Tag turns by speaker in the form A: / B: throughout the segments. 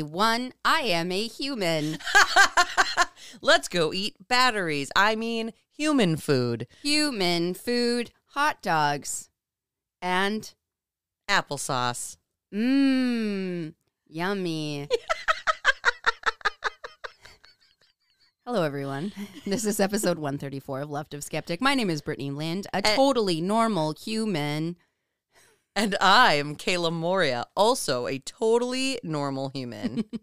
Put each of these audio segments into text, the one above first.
A: Hello, everyone. Hello, everyone. I am a human.
B: Let's go eat batteries. I mean, human food.
A: Human food, hot dogs, and
B: Applesauce.
A: mmm, yummy. Hello, everyone. This is episode 134 of Left of Skeptic. My name is Brittany Lind, a
B: Eh.
A: totally normal human.
B: And I am Kala Moria, also a totally normal human.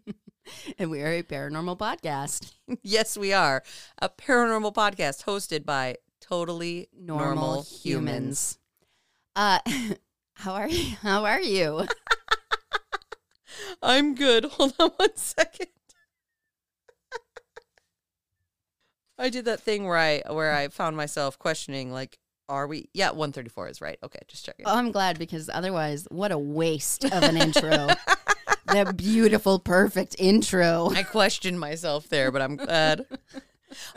A: And we are a paranormal podcast.
B: yes, we are. A paranormal podcast hosted by totally
A: Normal,
B: normal,
A: humans.
B: humans.
A: Uh, how are you? How are you?
B: I'm good. Hold on one second. I did that thing where I where I found myself questioning like are we Yeah, 134 is right. Okay, just checking.
A: Oh, I'm glad because otherwise, what a waste of an intro. that beautiful, perfect intro.
B: I questioned myself there, but I'm glad.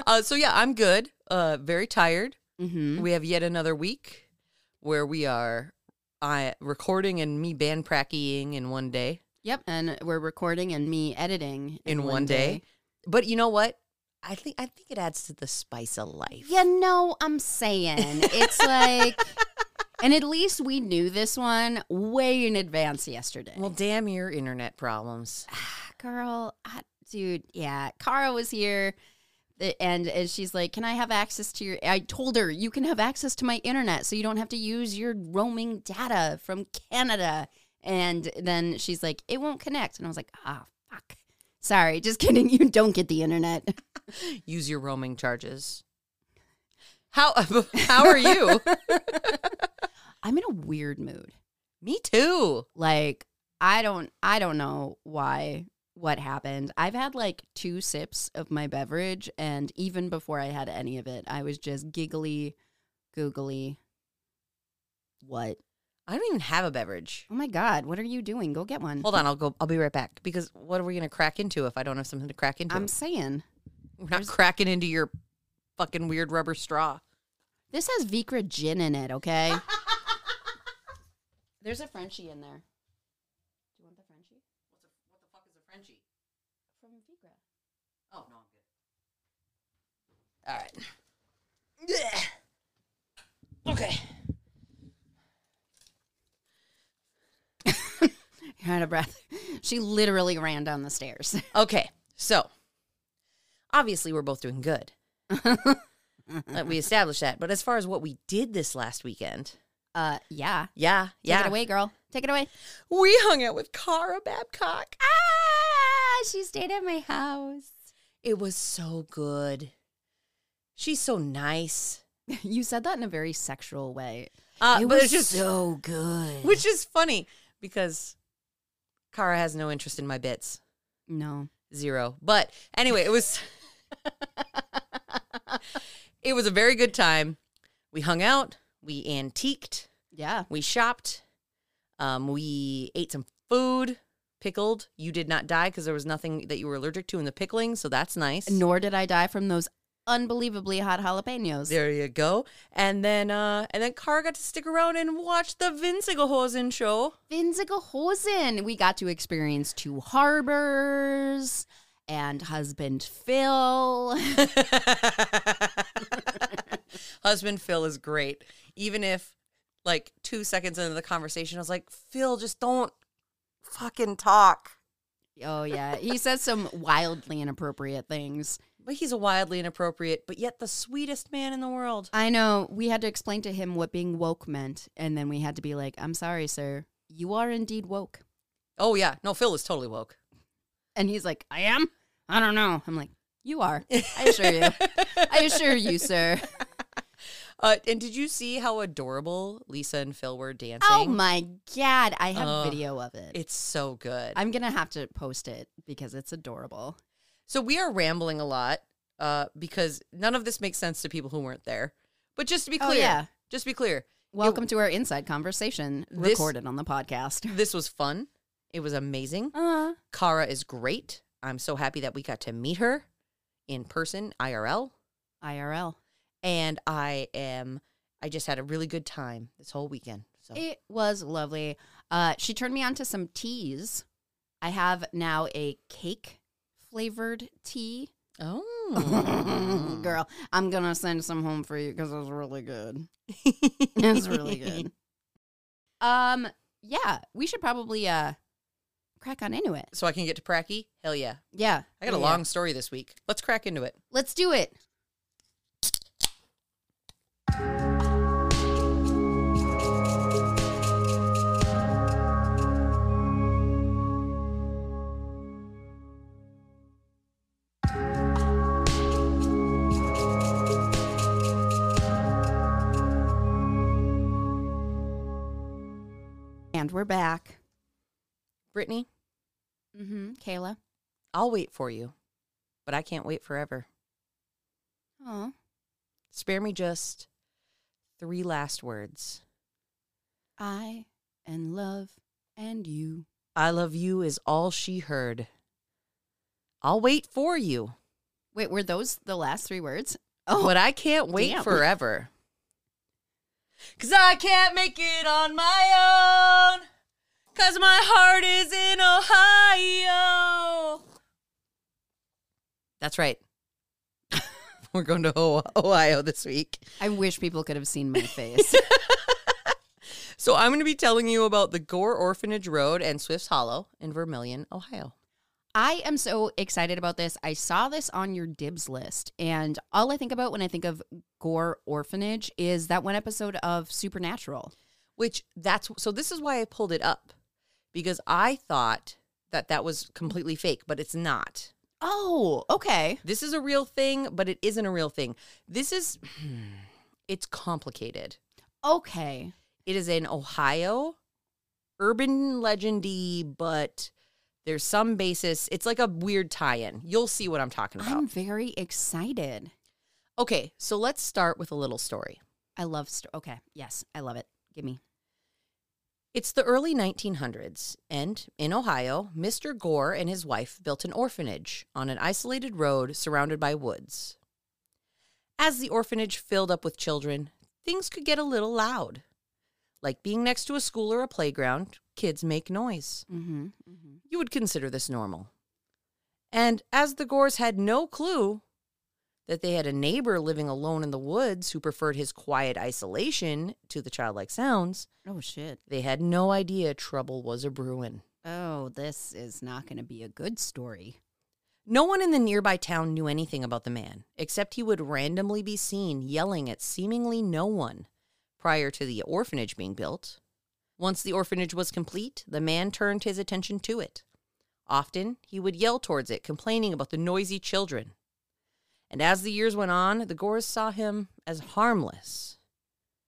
B: Uh, so yeah, I'm good. Uh, very tired.
A: hmm
B: We have yet another week where we are I recording and me band practicing in one day.
A: Yep, and we're recording and me editing
B: In one day. But you know what? I think I think it adds to the spice of life.
A: You know, I'm saying it's like, and at least we knew this one way in advance yesterday.
B: Well, damn your internet problems.
A: girl, I, dude, yeah. Cara was here. And, and she's like, Can I have access to your? I told her, You can have access to my internet so you don't have to use your roaming data from Canada. And then she's like, It won't connect. And I was like, Ah, fuck. Sorry, just kidding. You don't get the internet.
B: Use your roaming charges. How how are you?
A: I'm in a weird mood.
B: Me too.
A: Like, I don't, I don't know why, what happened. I've had like two sips of my beverage, and even before I had any of it, I was just giggly, googly. What?
B: I don't even have a beverage.
A: Oh my God, what are you doing? Go get one.
B: Hold on, I'll go. I'll be right back. Because what are we gonna crack into if I don't have something to crack into?
A: I'm saying
B: We're not cracking into your fucking weird rubber straw.
A: this has Vikre gin in it, okay? There's a Frenchie in there. Do you want the Frenchie?
B: What the fuck is a Frenchie?
A: From Vikre.
B: Oh no, I'm good. All right. Yeah. Okay.
A: You're out of breath. She literally ran down the stairs.
B: Okay. So obviously we're both doing good. We established that. But as far as what we did this last weekend,
A: Uh, yeah.
B: yeah,
A: Take
B: yeah,
A: it away, girl. Take it away.
B: we hung out with Cara Babcock.
A: Ah, she stayed at my house.
B: It was so good. She's so nice.
A: You said that in a very sexual way.
B: Uh,
A: it
B: but
A: was
B: it's just
A: so good.
B: which is funny because Kara has no interest in my bits.
A: no.
B: Zero. But anyway, it was it was a very good time. We hung out, we antiqued,
A: Yeah.
B: we shopped, um, we ate some food, pickled. You did not die because there was nothing that you were allergic to in the pickling, so that's nice.
A: Nor did I die from those unbelievably hot jalapenos.
B: There you go. And then uh and then Kara got to stick around and watch the Vinzigelhosen show.
A: Vinzigehosen. We got to experience two harbors and husband Phil.
B: Husband Phil is great. Even if like two seconds into the conversation, I was like, Phil, just don't fucking talk.
A: oh yeah, he says some wildly inappropriate things.
B: But he's a wildly inappropriate, but yet the sweetest man in the world.
A: I know. We had to explain to him what being woke meant, and then we had to be like, "I'm sorry, sir. You are indeed woke."
B: Oh yeah, no, Phil is totally woke.
A: And he's like, "I am. I don't know." I'm like, "You are. I assure you. I assure you, sir."
B: Uh, and did you see how adorable Lisa and Phil were dancing?
A: Oh my god, I have
B: Ugh.
A: video of it.
B: It's so good.
A: I'm gonna have to post it because it's adorable.
B: So we are rambling a lot uh, because none of this makes sense to people who weren't there. But just to be clear,
A: Oh,
B: clear,
A: yeah.
B: just to be clear,
A: Welcome to our inside conversation
B: This-
A: recorded on the podcast.
B: this was fun. It was amazing.
A: Uh,
B: Kara is great. I'm so happy that we got to meet her in person, IRL.
A: IRL.
B: And I am, I just had a really good time this whole weekend. So
A: It was lovely. Uh, she turned me on to some teas. I have now a cake flavored tea.
B: Oh.
A: Girl, I'm gonna send some home for you because it's really good. It's really good. Um, yeah, we should probably uh crack on into it.
B: So I can get to Pracky? Hell yeah.
A: Yeah,
B: I got a
A: yeah.
B: long story this week. Let's crack into it.
A: Let's do it. And we're back.
B: Brittany,
A: Mm-hmm. Kala.
B: I'll wait for you, but I can't wait forever.
A: Oh,
B: Spare me just three last words.
A: I and love and you.
B: I love you is all she heard. I'll wait for you,
A: Wait, were those the last three words? Oh,
B: but I can't wait
A: damn.
B: forever. Cause I can't make it on my own. Cause my heart is in Ohio. That's right. We're going to Oh- Ohio this week.
A: I wish people could have seen my face.
B: So I'm going to be telling you about the Gore Orphanage Road and Swift's Hollow in Vermilion, Ohio.
A: I am so excited about this. I saw this on your dibs list, and all I think about when I think of Gore Orphanage is that one episode of Supernatural.
B: Which that's so this is why I pulled it up because I thought that that was completely fake, but it's not.
A: Oh, okay.
B: This is a real thing, but it isn't a real thing. This is it's complicated.
A: Okay.
B: It is in Ohio, urban legendy, but there's some basis. It's like a weird tie-in. You'll see what I'm talking about.
A: I'm very excited.
B: okay, so let's start with a little story.
A: I love sto- Okay. Yes, I love it. Give me.
B: It's the early 1900s, and in Ohio, Mr. Gore and his wife built an orphanage on an isolated road surrounded by woods. As the orphanage filled up with children, things could get a little loud. Like being next to a school or a playground, kids make noise.
A: Mm-hmm. mm-hmm.
B: You would consider this normal. And as the Gores had no clue that they had a neighbor living alone in the woods who preferred his quiet isolation to the childlike sounds,
A: Oh, shit.
B: they had no idea trouble was a brewing.
A: Oh, this is not going to be a good story.
B: No one in the nearby town knew anything about the man, except he would randomly be seen yelling at seemingly no one prior to the orphanage being built. Once the orphanage was complete, the man turned his attention to it. Often, he would yell towards it, complaining about the noisy children. And as the years went on, the Gores saw him as harmless,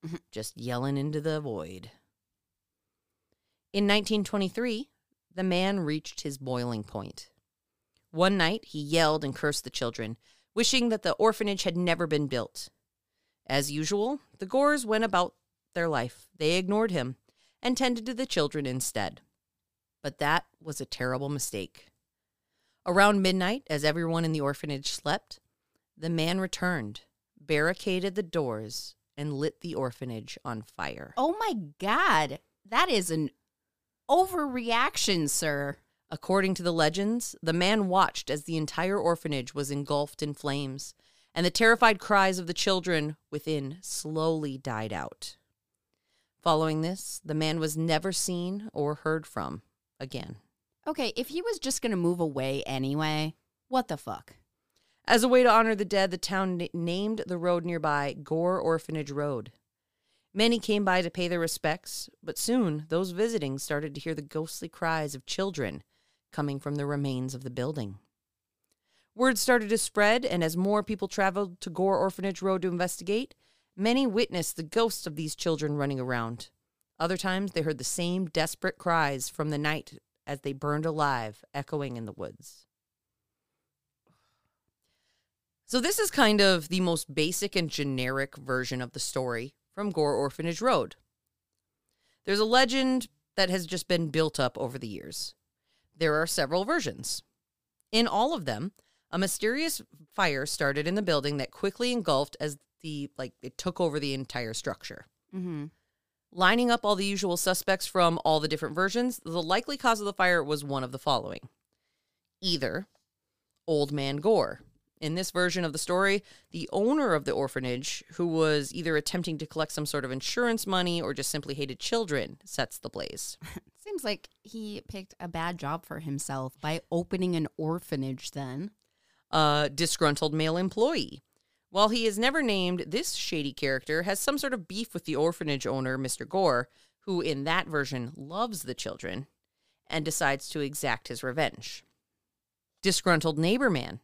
B: mm-hmm. just yelling into the void. In 1923, the man reached his boiling point. One night, he yelled and cursed the children, wishing that the orphanage had never been built. As usual, the Gores went about their life. They ignored him and tended to the children instead. But that was a terrible mistake. Around midnight, as everyone in the orphanage slept, the man returned, barricaded the doors, and lit the orphanage on fire.
A: Oh, my God. That is an overreaction, sir.
B: According to the legends, the man watched as the entire orphanage was engulfed in flames, and the terrified cries of the children within slowly died out. Following this, the man was never seen or heard from again.
A: Okay, if he was just going to move away anyway, what the fuck?
B: As a way to honor the dead, the town na- named the road nearby Gore Orphanage Road. Many came by to pay their respects, but soon those visiting started to hear the ghostly cries of children coming from the remains of the building. Word started to spread, and as more people traveled to Gore Orphanage Road to investigate, many witnessed the ghosts of these children running around. Other times they heard the same desperate cries from the night as they burned alive, echoing in the woods. So, this is kind of the most basic and generic version of the story from Gore Orphanage Road. There's a legend that has just been built up over the years. There are several versions. In all of them, a mysterious fire started in the building that quickly engulfed as the like it took over the entire structure.
A: Mm-hmm.
B: Lining up all the usual suspects from all the different versions, the likely cause of the fire was one of the following either Old Man Gore. In this version of the story, the owner of the orphanage, who was either attempting to collect some sort of insurance money or just simply hated children, sets the blaze.
A: Seems like he picked a bad job for himself by opening an orphanage then.
B: A disgruntled male employee. While he is never named, this shady character has some sort of beef with the orphanage owner, Mr. Gore, who in that version loves the children and decides to exact his revenge. Disgruntled neighbor man.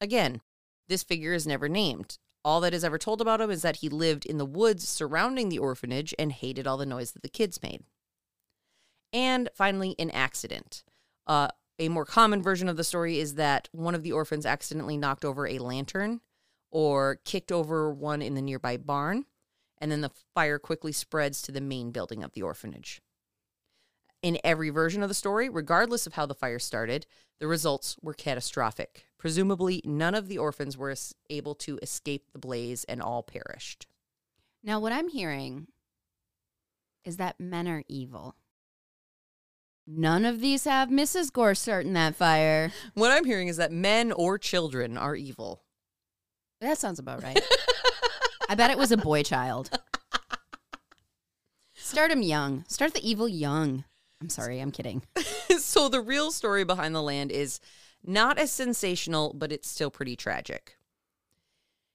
B: Again, this figure is never named. All that is ever told about him is that he lived in the woods surrounding the orphanage and hated all the noise that the kids made. And finally, an accident. Uh, a more common version of the story is that one of the orphans accidentally knocked over a lantern or kicked over one in the nearby barn, and then the fire quickly spreads to the main building of the orphanage. In every version of the story, regardless of how the fire started, the results were catastrophic. Presumably, none of the orphans were able to escape the blaze and all perished.
A: Now, what I'm hearing is that men are evil. None of these have Mrs. Gore starting that fire.
B: What I'm hearing is that men or children are evil.
A: That sounds about right. I bet it was a boy child. Start him young. Start the evil young. I'm sorry, I'm kidding.
B: so the real story behind the land is not as sensational, but it's still pretty tragic.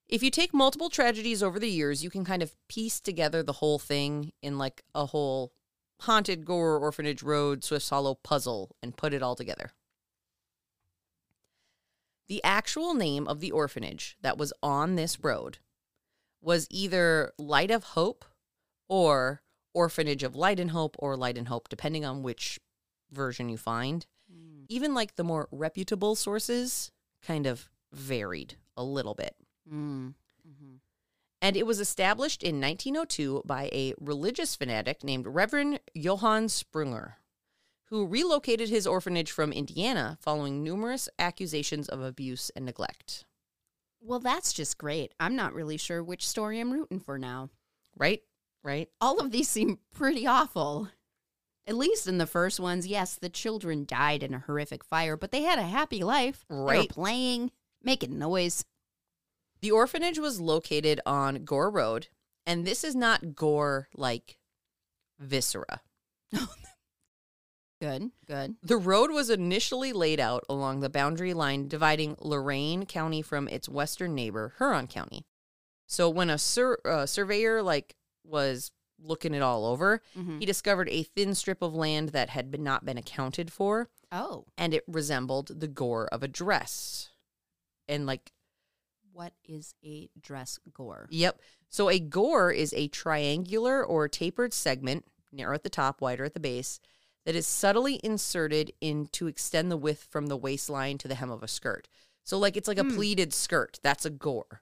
B: If you take multiple tragedies over the years, you can kind of piece together the whole thing in like a whole haunted Gore Orphanage Road Swift Hollow puzzle and put it all together. The actual name of the orphanage that was on this road was either Light of Hope or Orphanage of Light and Hope or Light and Hope, depending on which version you find. Even like the more reputable sources kind of varied a little bit.
A: Mm.
B: And it was established in 1902 by a religious fanatic named Reverend Johann Sprunger, who relocated his orphanage from Indiana following numerous accusations of abuse and neglect.
A: Well, that's just great. I'm not really sure which story I'm rooting for now.
B: Right? Right?
A: All of these seem pretty awful. At least in the first ones, yes, the children died in a horrific fire, but they had a happy life.
B: Right.
A: playing, making noise.
B: The orphanage was located on Gore Road, and this is not gore like viscera.
A: Good, good.
B: The road was initially laid out along the boundary line dividing Lorain County from its western neighbor, Huron County. So when a sur- uh, surveyor like was looking it all over,
A: Mhm.
B: he discovered a thin strip of land that had been, not been accounted for,
A: Oh,
B: and it resembled the gore of a dress. And like,
A: what is a dress gore?
B: yep. So a gore is a triangular or tapered segment, narrow at the top, wider at the base, that is subtly inserted in to extend the width from the waistline to the hem of a skirt. So like it's like a
A: Hmm.
B: pleated skirt. That's a gore.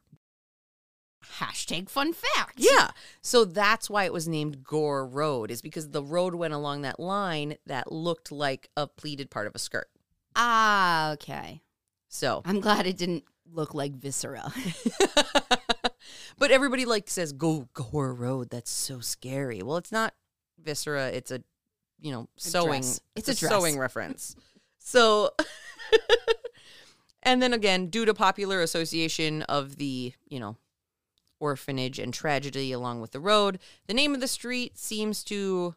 A: Hashtag fun fact.
B: Yeah. So that's why it was named Gore Road, is because the road went along that line that looked like a pleated part of a skirt.
A: Ah, okay.
B: So,
A: I'm glad it didn't look like viscera.
B: but everybody like says go Gore Road. That's so scary. Well, it's not viscera. It's a, you know, sewing.
A: dress.
B: It's,
A: It's
B: a,
A: a dress.
B: sewing reference. So, and then again, due to popular association of the, you know, orphanage and tragedy along with the road, the name of the street seems to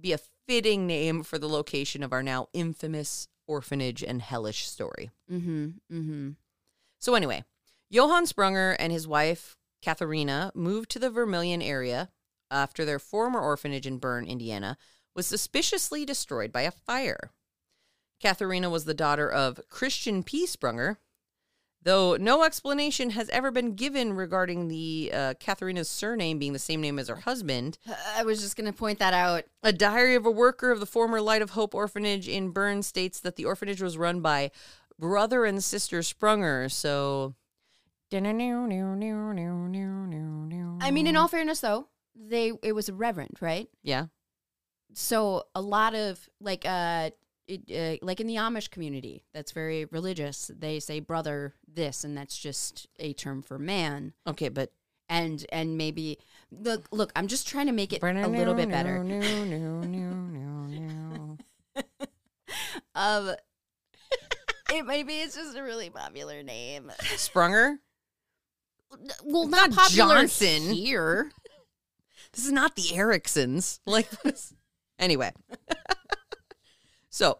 B: be a fitting name for the location of our now infamous orphanage and hellish story.
A: mm-hmm. Mm-hmm.
B: So anyway, Johann Sprunger and his wife Katharina moved to the Vermilion area after their former orphanage in Bern, Indiana, was suspiciously destroyed by a fire. Katharina was the daughter of Christian P. Sprunger, though no explanation has ever been given regarding the uh, Katharina's surname being the same name as her husband.
A: I was just going to point that out.
B: A diary of a worker of the former Light of Hope orphanage in Bern states that the orphanage was run by brother and sister Sprunger. So,
A: I mean, in all fairness, though, they it was a reverend, right?
B: yeah,
A: So a lot of like uh, it, uh like in the Amish community, that's very religious. They say brother this, and that's just a term for man.
B: okay, but
A: and and maybe look look i'm just trying to make it a little bit better um it maybe it's just a really popular name
B: Sprunger.
A: well
B: not
A: not
B: Johnson.
A: here
B: This is not the Ericksons. Like this. Anyway. so,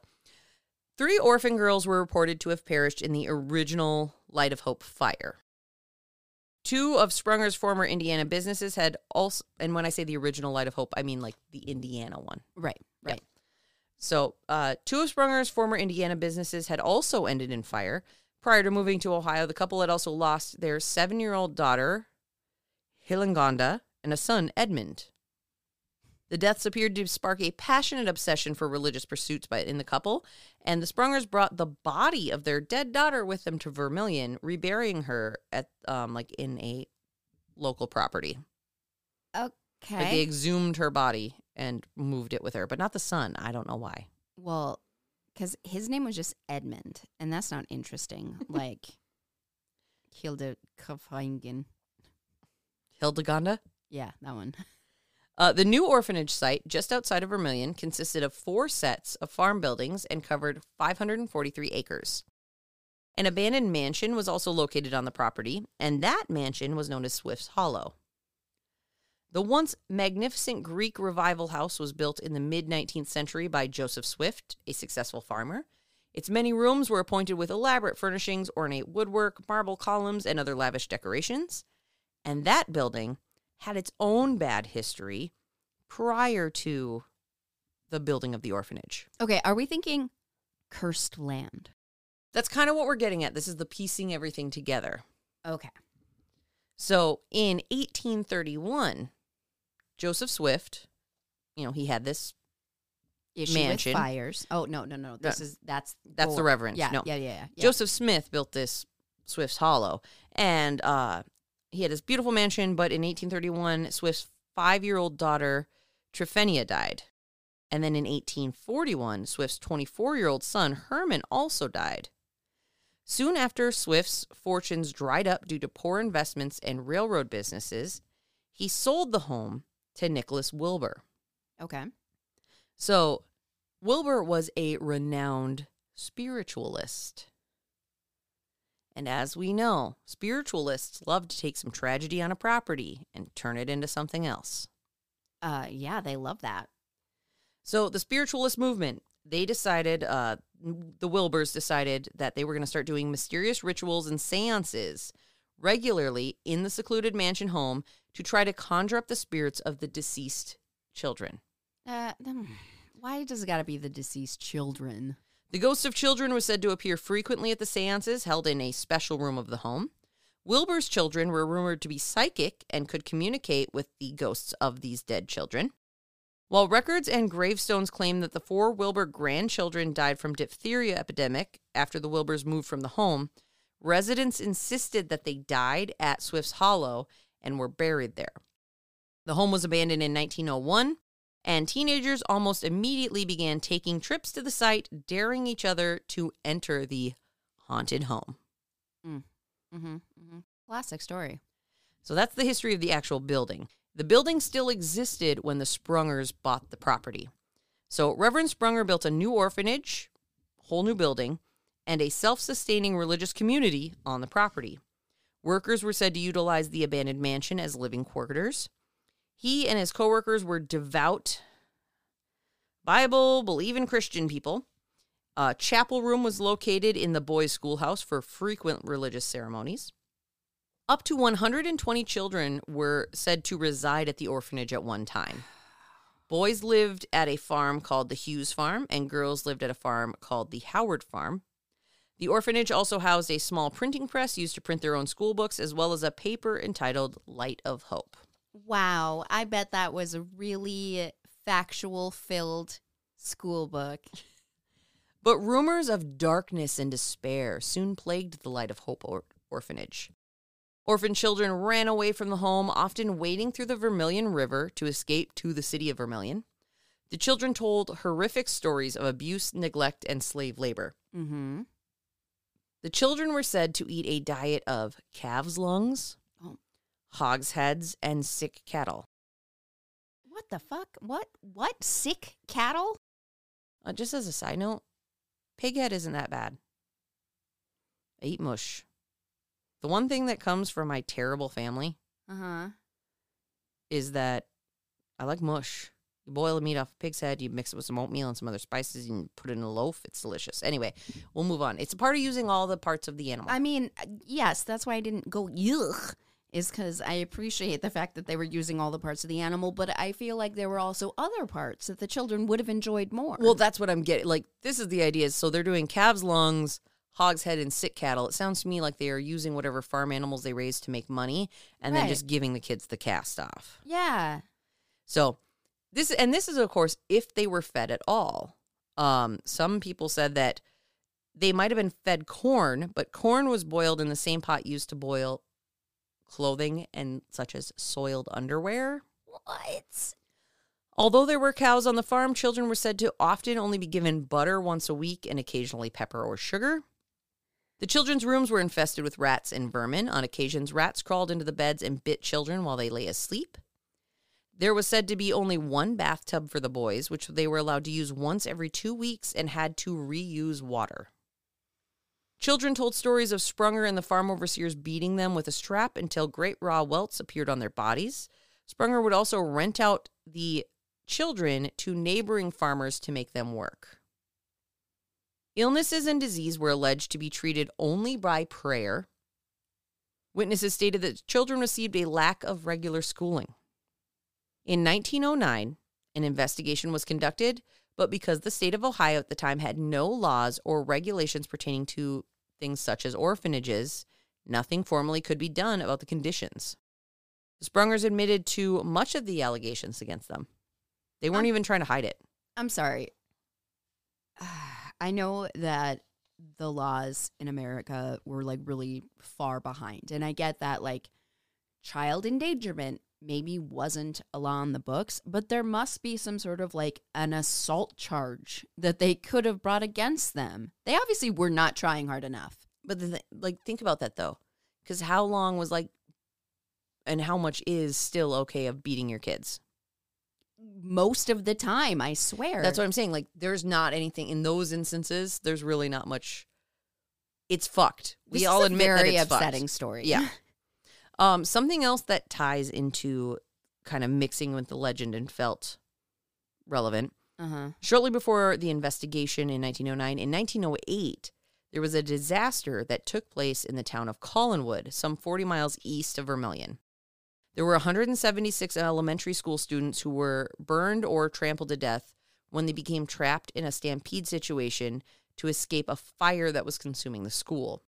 B: three orphan girls were reported to have perished in the original Light of Hope fire. Two of Sprunger's former Indiana businesses had also, and when I say the original Light of Hope, I mean like the Indiana one.
A: right right
B: So, uh, two of Sprunger's former Indiana businesses had also ended in fire. Prior to moving to Ohio, the couple had also lost their seven year old daughter, Hilangonda, and a son, Edmund. The deaths appeared to spark a passionate obsession for religious pursuits by, in the couple, and the Sprungers brought the body of their dead daughter with them to Vermilion, reburying her at um, like in a local property. Like they exhumed her body and moved it with her, but not the son. I don't know why.
A: well because his name was just edmund and that's not interesting like hilde Kafringen.
B: Hildegonda?
A: yeah that one
B: Uh, the new orphanage site, just outside of Vermilion, consisted of four sets of farm buildings and covered 543 acres. An abandoned mansion was also located on the property, and that mansion was known as Swift's Hollow. The once magnificent Greek revival house was built in the mid 19th century by Joseph Swift, a successful farmer. Its many rooms were appointed with elaborate furnishings, ornate woodwork, marble columns, and other lavish decorations. And that building had its own bad history prior to the building of the orphanage.
A: okay are we thinking cursed land
B: That's kind of what we're getting at. This is the piecing everything together.
A: okay
B: So in 1831, Joseph Swift, you know, he had this,
A: issue
B: Mansion.
A: with fires. Oh no, no, no. This is that's
B: that's the reverend.
A: Yeah,
B: no.
A: yeah, yeah, yeah. yeah.
B: Joseph Smith built this Swift's Hollow, and uh, he had his beautiful mansion. But in 1831, Swift's five-year-old daughter Tryphenia died, and then in 1841, Swift's 24-year-old son Herman also died. Soon after Swift's fortunes dried up due to poor investments and railroad businesses, he sold the home to Nicholas Wilbur.
A: Okay.
B: So, Wilbur was a renowned spiritualist. And as we know, spiritualists love to take some tragedy on a property and turn it into something else.
A: Uh, yeah, they love that.
B: So, the spiritualist movement, they decided, uh, the Wilburs decided that they were going to start doing mysterious rituals and seances regularly in the secluded mansion home to try to conjure up the spirits of the deceased children.
A: Uh, why does it got to be the deceased children?
B: The ghosts of children were said to appear frequently at the seances held in a special room of the home. Wilbur's children were rumored to be psychic and could communicate with the ghosts of these dead children. While records and gravestones claim that the four Wilbur grandchildren died from diphtheria epidemic after the Wilburs moved from the home, residents insisted that they died at Swift's Hollow and were buried there. The home was abandoned in 1901, and teenagers almost immediately began taking trips to the site, daring each other to enter the haunted home. Mm.
A: Mm-hmm. mm-hmm. Classic story.
B: So that's the history of the actual building. The building still existed when the Sprungers bought the property. So Reverend Sprunger built a new orphanage, whole new building, and a self sustaining religious community on the property. Workers were said to utilize the abandoned mansion as living quarters. He and his coworkers were devout, Bible believing Christian people. A chapel room was located in the boys' schoolhouse for frequent religious ceremonies. Up to 120 children were said to reside at the orphanage at one time. Boys lived at a farm called the Hughes Farm, and girls lived at a farm called the Howard Farm. The orphanage also housed a small printing press used to print their own school books, as well as a paper entitled Light of Hope.
A: Wow, I bet that was a really factual filled school book.
B: But rumors of darkness and despair soon plagued the Light of Hope or- orphanage. Orphan children ran away from the home, often wading through the Vermilion River to escape to the city of Vermilion. The children told horrific stories of abuse, neglect, and slave labor.
A: Mm-hmm.
B: The children were said to eat a diet of calves' lungs. Hogsheads, and sick cattle.
A: What the fuck? What? What? Sick cattle?
B: Uh, just as a side note, pig head isn't that bad. I eat mush. The one thing that comes from my terrible family
A: Uh huh.
B: is that I like mush. You boil the meat off a pig's head, you mix it with some oatmeal and some other spices, and you put it in a loaf. It's delicious. Anyway, we'll move on. It's a part of using all the parts of the animal.
A: I mean, yes, that's why I didn't go yuck. Is because I appreciate the fact that they were using all the parts of the animal, but I feel like there were also other parts that the children would have enjoyed more.
B: Well, that's what I'm getting. Like, this is the idea. So they're doing calves' lungs, hog's head, and sick cattle. It sounds to me like they are using whatever farm animals they raise to make money and then just giving the kids the cast off.
A: yeah,
B: So this and this is of course if they were fed at all. Um, some people said that they might have been fed corn, but corn was boiled in the same pot used to boil clothing and such as soiled underwear.
A: what?
B: Although there were cows on the farm, children were said to often only be given butter once a week and occasionally pepper or sugar. The children's rooms were infested with rats and vermin. On occasions, rats crawled into the beds and bit children while they lay asleep. There was said to be only one bathtub for the boys, which they were allowed to use once every two weeks and had to reuse water. Children told stories of Sprunger and the farm overseers beating them with a strap until great raw welts appeared on their bodies. Sprunger would also rent out the children to neighboring farmers to make them work. Illnesses and disease were alleged to be treated only by prayer. Witnesses stated that children received a lack of regular schooling. In 1909, an investigation was conducted, but because the state of Ohio at the time had no laws or regulations pertaining to things such as orphanages, nothing formally could be done about the conditions. The Sprungers admitted to much of the allegations against them. They weren't
A: Um,
B: even trying to hide it.
A: I'm sorry. I know that the laws in America were like really far behind. And I get that like child endangerment maybe wasn't a law on the books, but there must be some sort of like an assault charge that they could have brought against them. They obviously were not trying hard enough.
B: But the, th- like, think about that though, because how long was like, and how much is still okay of beating your kids?
A: Most of the time, I swear.
B: That's what I'm saying. Like, there's not anything in those instances. There's really not much. It's fucked.
A: This
B: we
A: is
B: all admit that it's
A: upsetting
B: fucked.
A: story.
B: Yeah. Um, something else that ties into kind of mixing with the legend and felt relevant.
A: Uh-huh.
B: Shortly before the investigation in 1909, in 1908, there was a disaster that took place in the town of Collinwood, some 40 miles east of Vermilion. There were 176 elementary school students who were burned or trampled to death when they became trapped in a stampede situation to escape a fire that was consuming the school.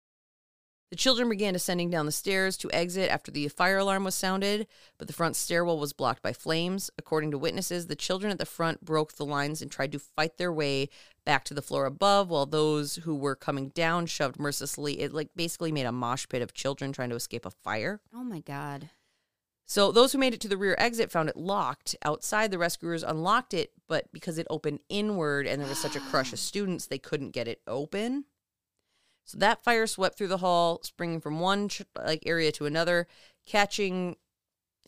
B: The children began descending down the stairs to exit after the fire alarm was sounded, but the front stairwell was blocked by flames. According to witnesses, the children at the front broke the lines and tried to fight their way back to the floor above, while those who were coming down shoved mercilessly. It like basically made a mosh pit of children trying to escape a fire.
A: Oh my God.
B: So those who made it to the rear exit found it locked. Outside, the rescuers unlocked it, but because it opened inward and there was such a crush of students, they couldn't get it open. So that fire swept through the hall, springing from one like area to another, catching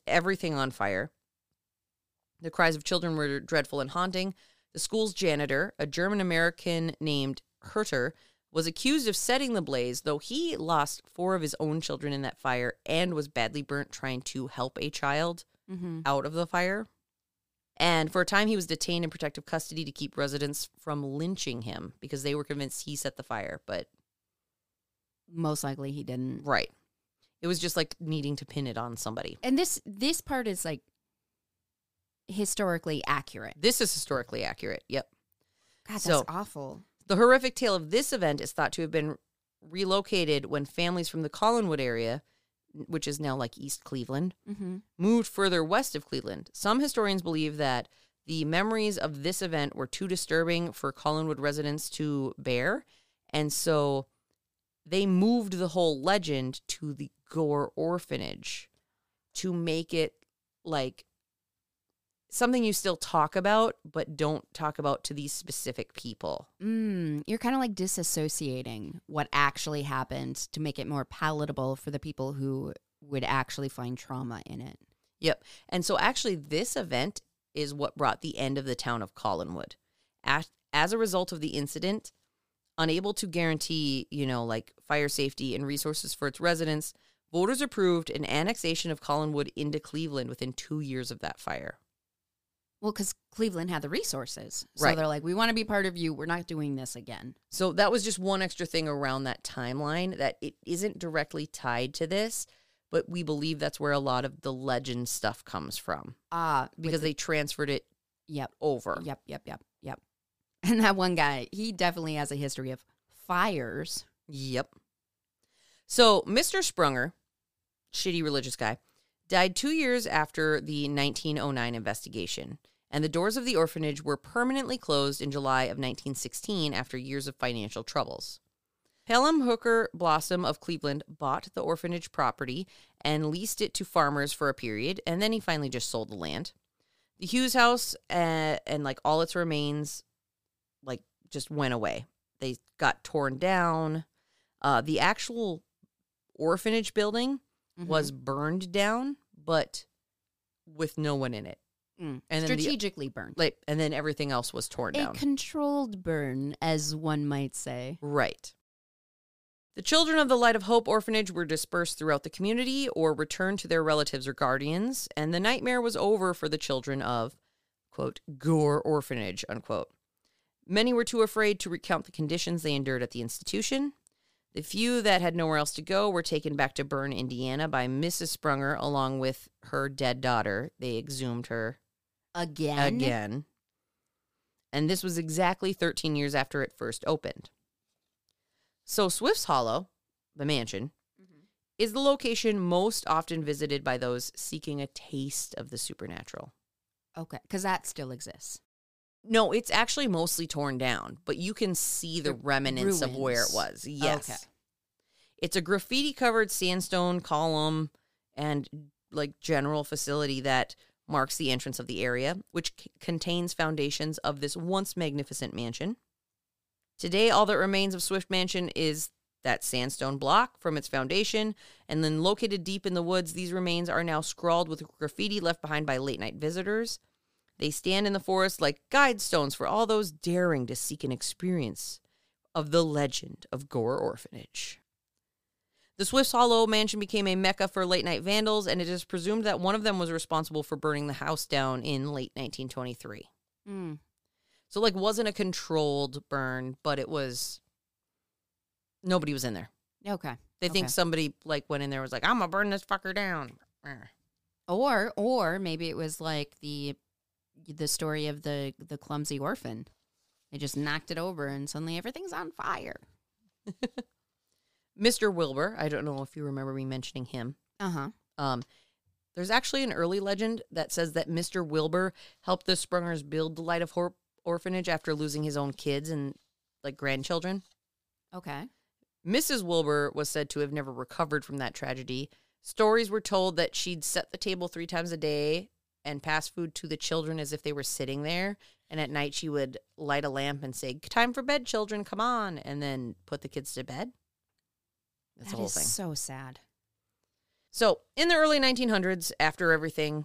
B: everything on fire. The cries of children were dreadful and haunting. The school's janitor, a German American named Herter, was accused of setting the blaze, though he lost four of his own children in that fire and was badly burnt trying to help a child
A: Mm-hmm.
B: out of the fire. And for a time, he was detained in protective custody to keep residents from lynching him because they were convinced he set the fire. But,
A: Most likely he didn't.
B: right. It was just like needing to pin it on somebody.
A: And this this part is like historically accurate.
B: This is historically accurate. Yep.
A: God, that's awful.
B: The horrific tale of this event is thought to have been relocated when families from the Collinwood area, which is now like East Cleveland,
A: Mm-hmm.
B: moved further west of Cleveland. Some historians believe that the memories of this event were too disturbing for Collinwood residents to bear, and so they moved the whole legend to the Gore Orphanage to make it like something you still talk about but don't talk about to these specific people.
A: Mm, you're kind of like disassociating what actually happened to make it more palatable for the people who would actually find trauma in it.
B: Yep. And so actually this event is what brought the end of the town of Collinwood. As, as a result of the incident, unable to guarantee, you know, like fire safety and resources for its residents, voters approved an annexation of Collinwood into Cleveland within 2 years of that fire.
A: Well, because Cleveland had the resources. So
B: Right.
A: they're like, we want to be part of you. We're not doing this again.
B: So that was just one extra thing around that timeline that it isn't directly tied to this, but we believe that's where a lot of the legend stuff comes from
A: Ah,
B: because they transferred it
A: Yep.
B: over.
A: Yep. Yep. Yep. And that one guy, he definitely has a history of fires.
B: Yep. So Mr. Sprunger, shitty religious guy, died two years after the 1909 investigation, and the doors of the orphanage were permanently closed in July of 1916 after years of financial troubles. Pelham Hooker Blossom of Cleveland bought the orphanage property and leased it to farmers for a period, and then he finally just sold the land. The Hughes house uh, and like all its remains, just went away. They got torn down. Uh, the actual orphanage building
A: Mhm.
B: was burned down, but with no one in it.
A: Mm.
B: and then the-
A: strategically burned.
B: Like, and then everything else was torn
A: A
B: down.
A: controlled burn, as one might say.
B: Right. The children of the Light of Hope orphanage were dispersed throughout the community or returned to their relatives or guardians, and the nightmare was over for the children of, quote, Gore Orphanage, unquote. Many were too afraid to recount the conditions they endured at the institution. The few that had nowhere else to go were taken back to Bern, Indiana by Mrs. Sprunger along with her dead daughter. They exhumed her
A: Again.
B: again. And this was exactly 13 years after it first opened. So, Swift's Hollow, the mansion,
A: Mhm.
B: is the location most often visited by those seeking a taste of the supernatural.
A: Okay. Because that still exists.
B: No, it's actually mostly torn down, but you can see the,
A: The
B: remnants of where it was. Yes.
A: Okay.
B: It's a graffiti covered sandstone column and like general facility that marks the entrance of the area, which c- contains foundations of this once magnificent mansion. Today, all that remains of Swift Mansion is that sandstone block from its foundation, and then located deep in the woods, these remains are now scrawled with graffiti left behind by late night visitors. They stand in the forest like guide stones for all those daring to seek an experience of the legend of Gore Orphanage. The Swift's Hollow mansion became a mecca for late night vandals, and it is presumed that one of them was responsible for burning the house down in late 1923.
A: Mm.
B: So, like, wasn't a controlled burn, but it was. Nobody was in there.
A: Okay.
B: They think somebody like went in there and was like, "I'm gonna burn this fucker down."
A: Or or maybe it was like the the story of the the clumsy orphan. They just knocked it over and suddenly everything's on fire.
B: Mr. Wilbur, I don't know if you remember me mentioning him.
A: Uh-huh.
B: Um, there's actually an early legend that says that Mr. Wilbur helped the Sprungers build the Light of Hope orphanage after losing his own kids and like grandchildren.
A: Okay.
B: Mrs. Wilbur was said to have never recovered from that tragedy. Stories were told that she'd set the table three times a day and pass food to the children as if they were sitting there. And at night, she would light a lamp and say, Time for bed, children, come on. And then put the kids to bed. That's
A: That
B: the whole
A: is
B: thing.
A: so sad.
B: So, in the early 1900s, after everything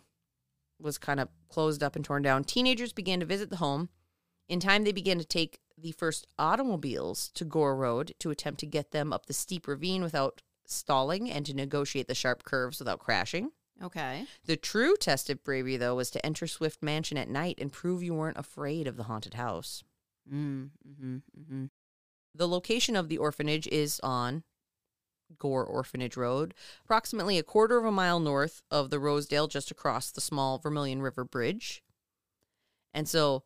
B: was kind of closed up and torn down, teenagers began to visit the home. In time, they began to take the first automobiles to Gore Road to attempt to get them up the steep ravine without stalling and to negotiate the sharp curves without crashing.
A: Okay.
B: The true test of bravery, though, was to enter Swift Mansion at night and prove you weren't afraid of the haunted house.
A: Mm, mm-hmm, mm-hmm.
B: The location of the orphanage is on Gore Orphanage Road, approximately a quarter of a mile north of the Rosedale, just across the small Vermilion River Bridge. And so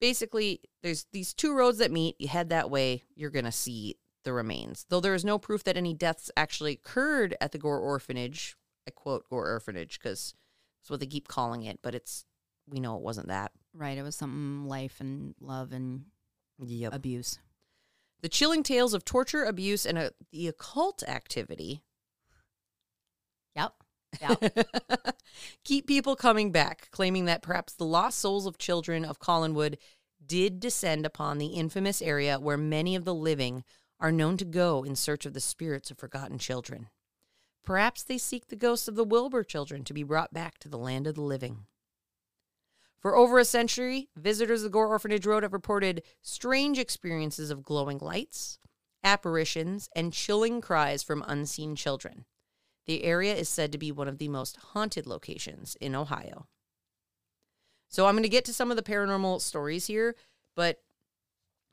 B: basically, there's these two roads that meet. You head that way, you're going to see the remains. Though there is no proof that any deaths actually occurred at the Gore Orphanage. I quote Gore Orphanage because that's what they keep calling it, but it's, we know it wasn't that.
A: Right. It was something life and love and
B: Yep.
A: abuse.
B: The chilling tales of torture, abuse, and uh, the occult activity
A: Yep. Yep.
B: keep people coming back, claiming that perhaps the lost souls of children of Collinwood did descend upon the infamous area where many of the living are known to go in search of the spirits of forgotten children. Perhaps they seek the ghosts of the Wilbur children to be brought back to the land of the living. For over a century, visitors of the Gore Orphanage Road have reported strange experiences of glowing lights, apparitions, and chilling cries from unseen children. The area is said to be one of the most haunted locations in Ohio. So I'm going to get to some of the paranormal stories here, but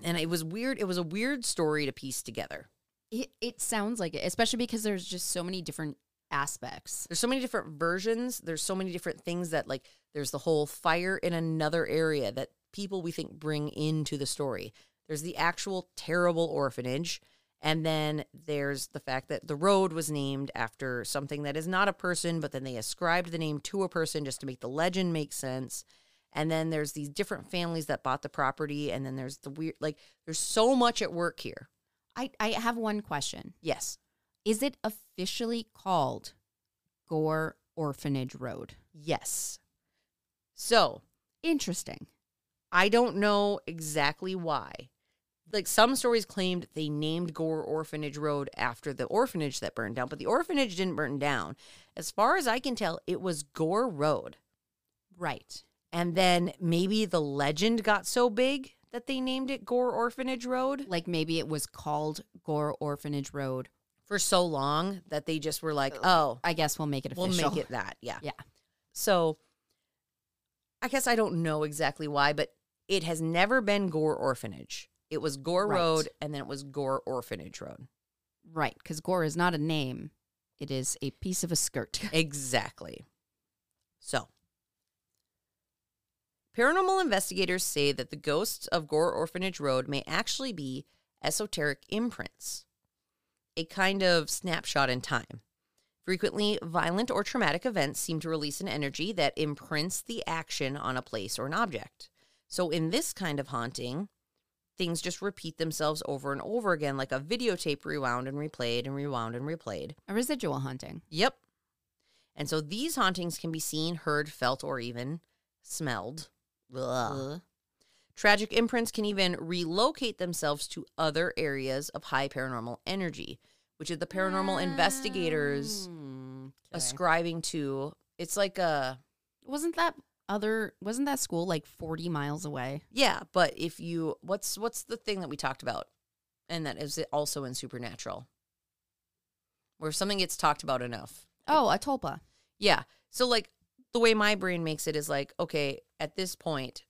B: and it was weird. It was a weird story to piece together.
A: It, it sounds like it, especially because there's just so many different aspects.
B: There's so many different versions. There's so many different things that like there's the whole fire in another area that people we think bring into the story. There's the actual terrible orphanage. And then there's the fact that the road was named after something that is not a person, but then they ascribed the name to a person just to make the legend make sense. And then there's these different families that bought the property. And then there's the weird, like, there's so much at work here.
A: I, I have one question.
B: Yes.
A: Is it officially called Gore Orphanage Road?
B: Yes. So
A: Interesting.
B: I don't know exactly why. Like some stories claimed they named Gore Orphanage Road after the orphanage that burned down, but the orphanage didn't burn down. As far as I can tell, it was Gore Road.
A: Right.
B: And then maybe the legend got so big that they named it Gore Orphanage Road
A: Like maybe it was called Gore Orphanage Road.
B: for so long that they just were like, oh, oh
A: I guess we'll make it official.
B: we'll make it that. Yeah.
A: Yeah.
B: So I guess I don't know exactly why, but it has never been Gore Orphanage. It was Gore
A: Right.
B: Road and then it was Gore Orphanage Road.
A: Right. Because Gore is not a name, it is a piece of a skirt.
B: Exactly. So, paranormal investigators say that the ghosts of Gore Orphanage Road may actually be esoteric imprints, a kind of snapshot in time. Frequently, violent or traumatic events seem to release an energy that imprints the action on a place or an object. So, in this kind of haunting, things just repeat themselves over and over again, like a videotape rewound and replayed and rewound and replayed.
A: a residual haunting.
B: Yep. And so these hauntings can be seen, heard, felt, or even smelled. Ugh. Tragic imprints can even relocate themselves to other areas of high paranormal energy, which is the paranormal investigators
A: Mm, okay.
B: ascribing to. It's like a
A: Wasn't that other wasn't that school like 40 miles away?
B: yeah, but if you what's what's the thing that we talked about, and that is also in Supernatural, where if something gets talked about enough,
A: Oh, a tulpa.
B: Yeah. So like the way my brain makes it is like, okay, at this point,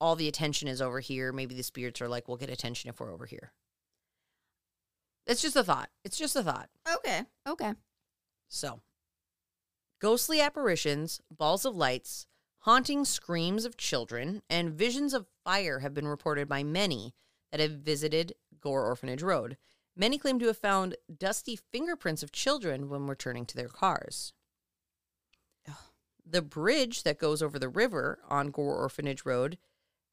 B: all the attention is over here. Maybe the spirits are like, we'll get attention if we're over here. It's just a thought. It's just a thought.
A: Okay. Okay.
B: So, ghostly apparitions, balls of lights, haunting screams of children, and visions of fire have been reported by many that have visited Gore Orphanage Road. Many claim to have found dusty fingerprints of children when returning to their cars. The bridge that goes over the river on Gore Orphanage Road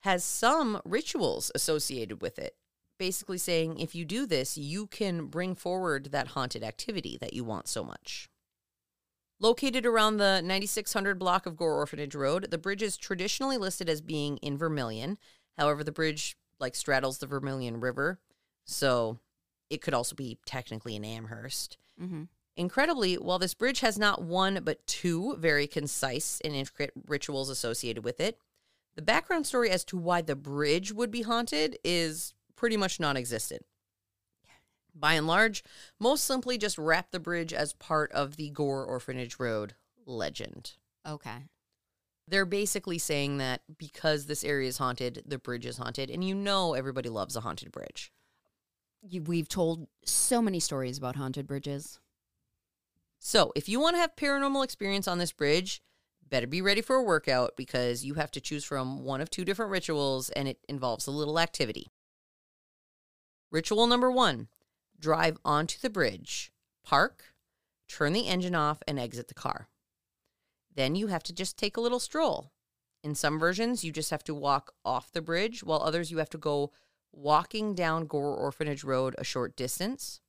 B: has some rituals associated with it. Basically, saying if you do this, you can bring forward that haunted activity that you want so much. Located around the 9600 block of Gore Orphanage Road, the bridge is traditionally listed as being in Vermilion. However, the bridge like straddles the Vermilion River, so it could also be technically in Amherst.
A: Mm-hmm.
B: Incredibly, while this bridge has not one but two very concise and intricate rituals associated with it, the background story as to why the bridge would be haunted is pretty much non existent. By and large, most simply just wrap the bridge as part of the Gore Orphanage Road legend.
A: Okay.
B: They're basically saying that because this area is haunted, the bridge is haunted, and you know everybody loves a haunted bridge.
A: You, we've told so many stories about haunted bridges.
B: So, if you want to have paranormal experience on this bridge, better be ready for a workout because you have to choose from one of two different rituals and it involves a little activity. Ritual number one drive onto the bridge, park, turn the engine off, and exit the car. Then you have to just take a little stroll. In some versions, you just have to walk off the bridge, while others, you have to go walking down Gore Orphanage Road a short distance.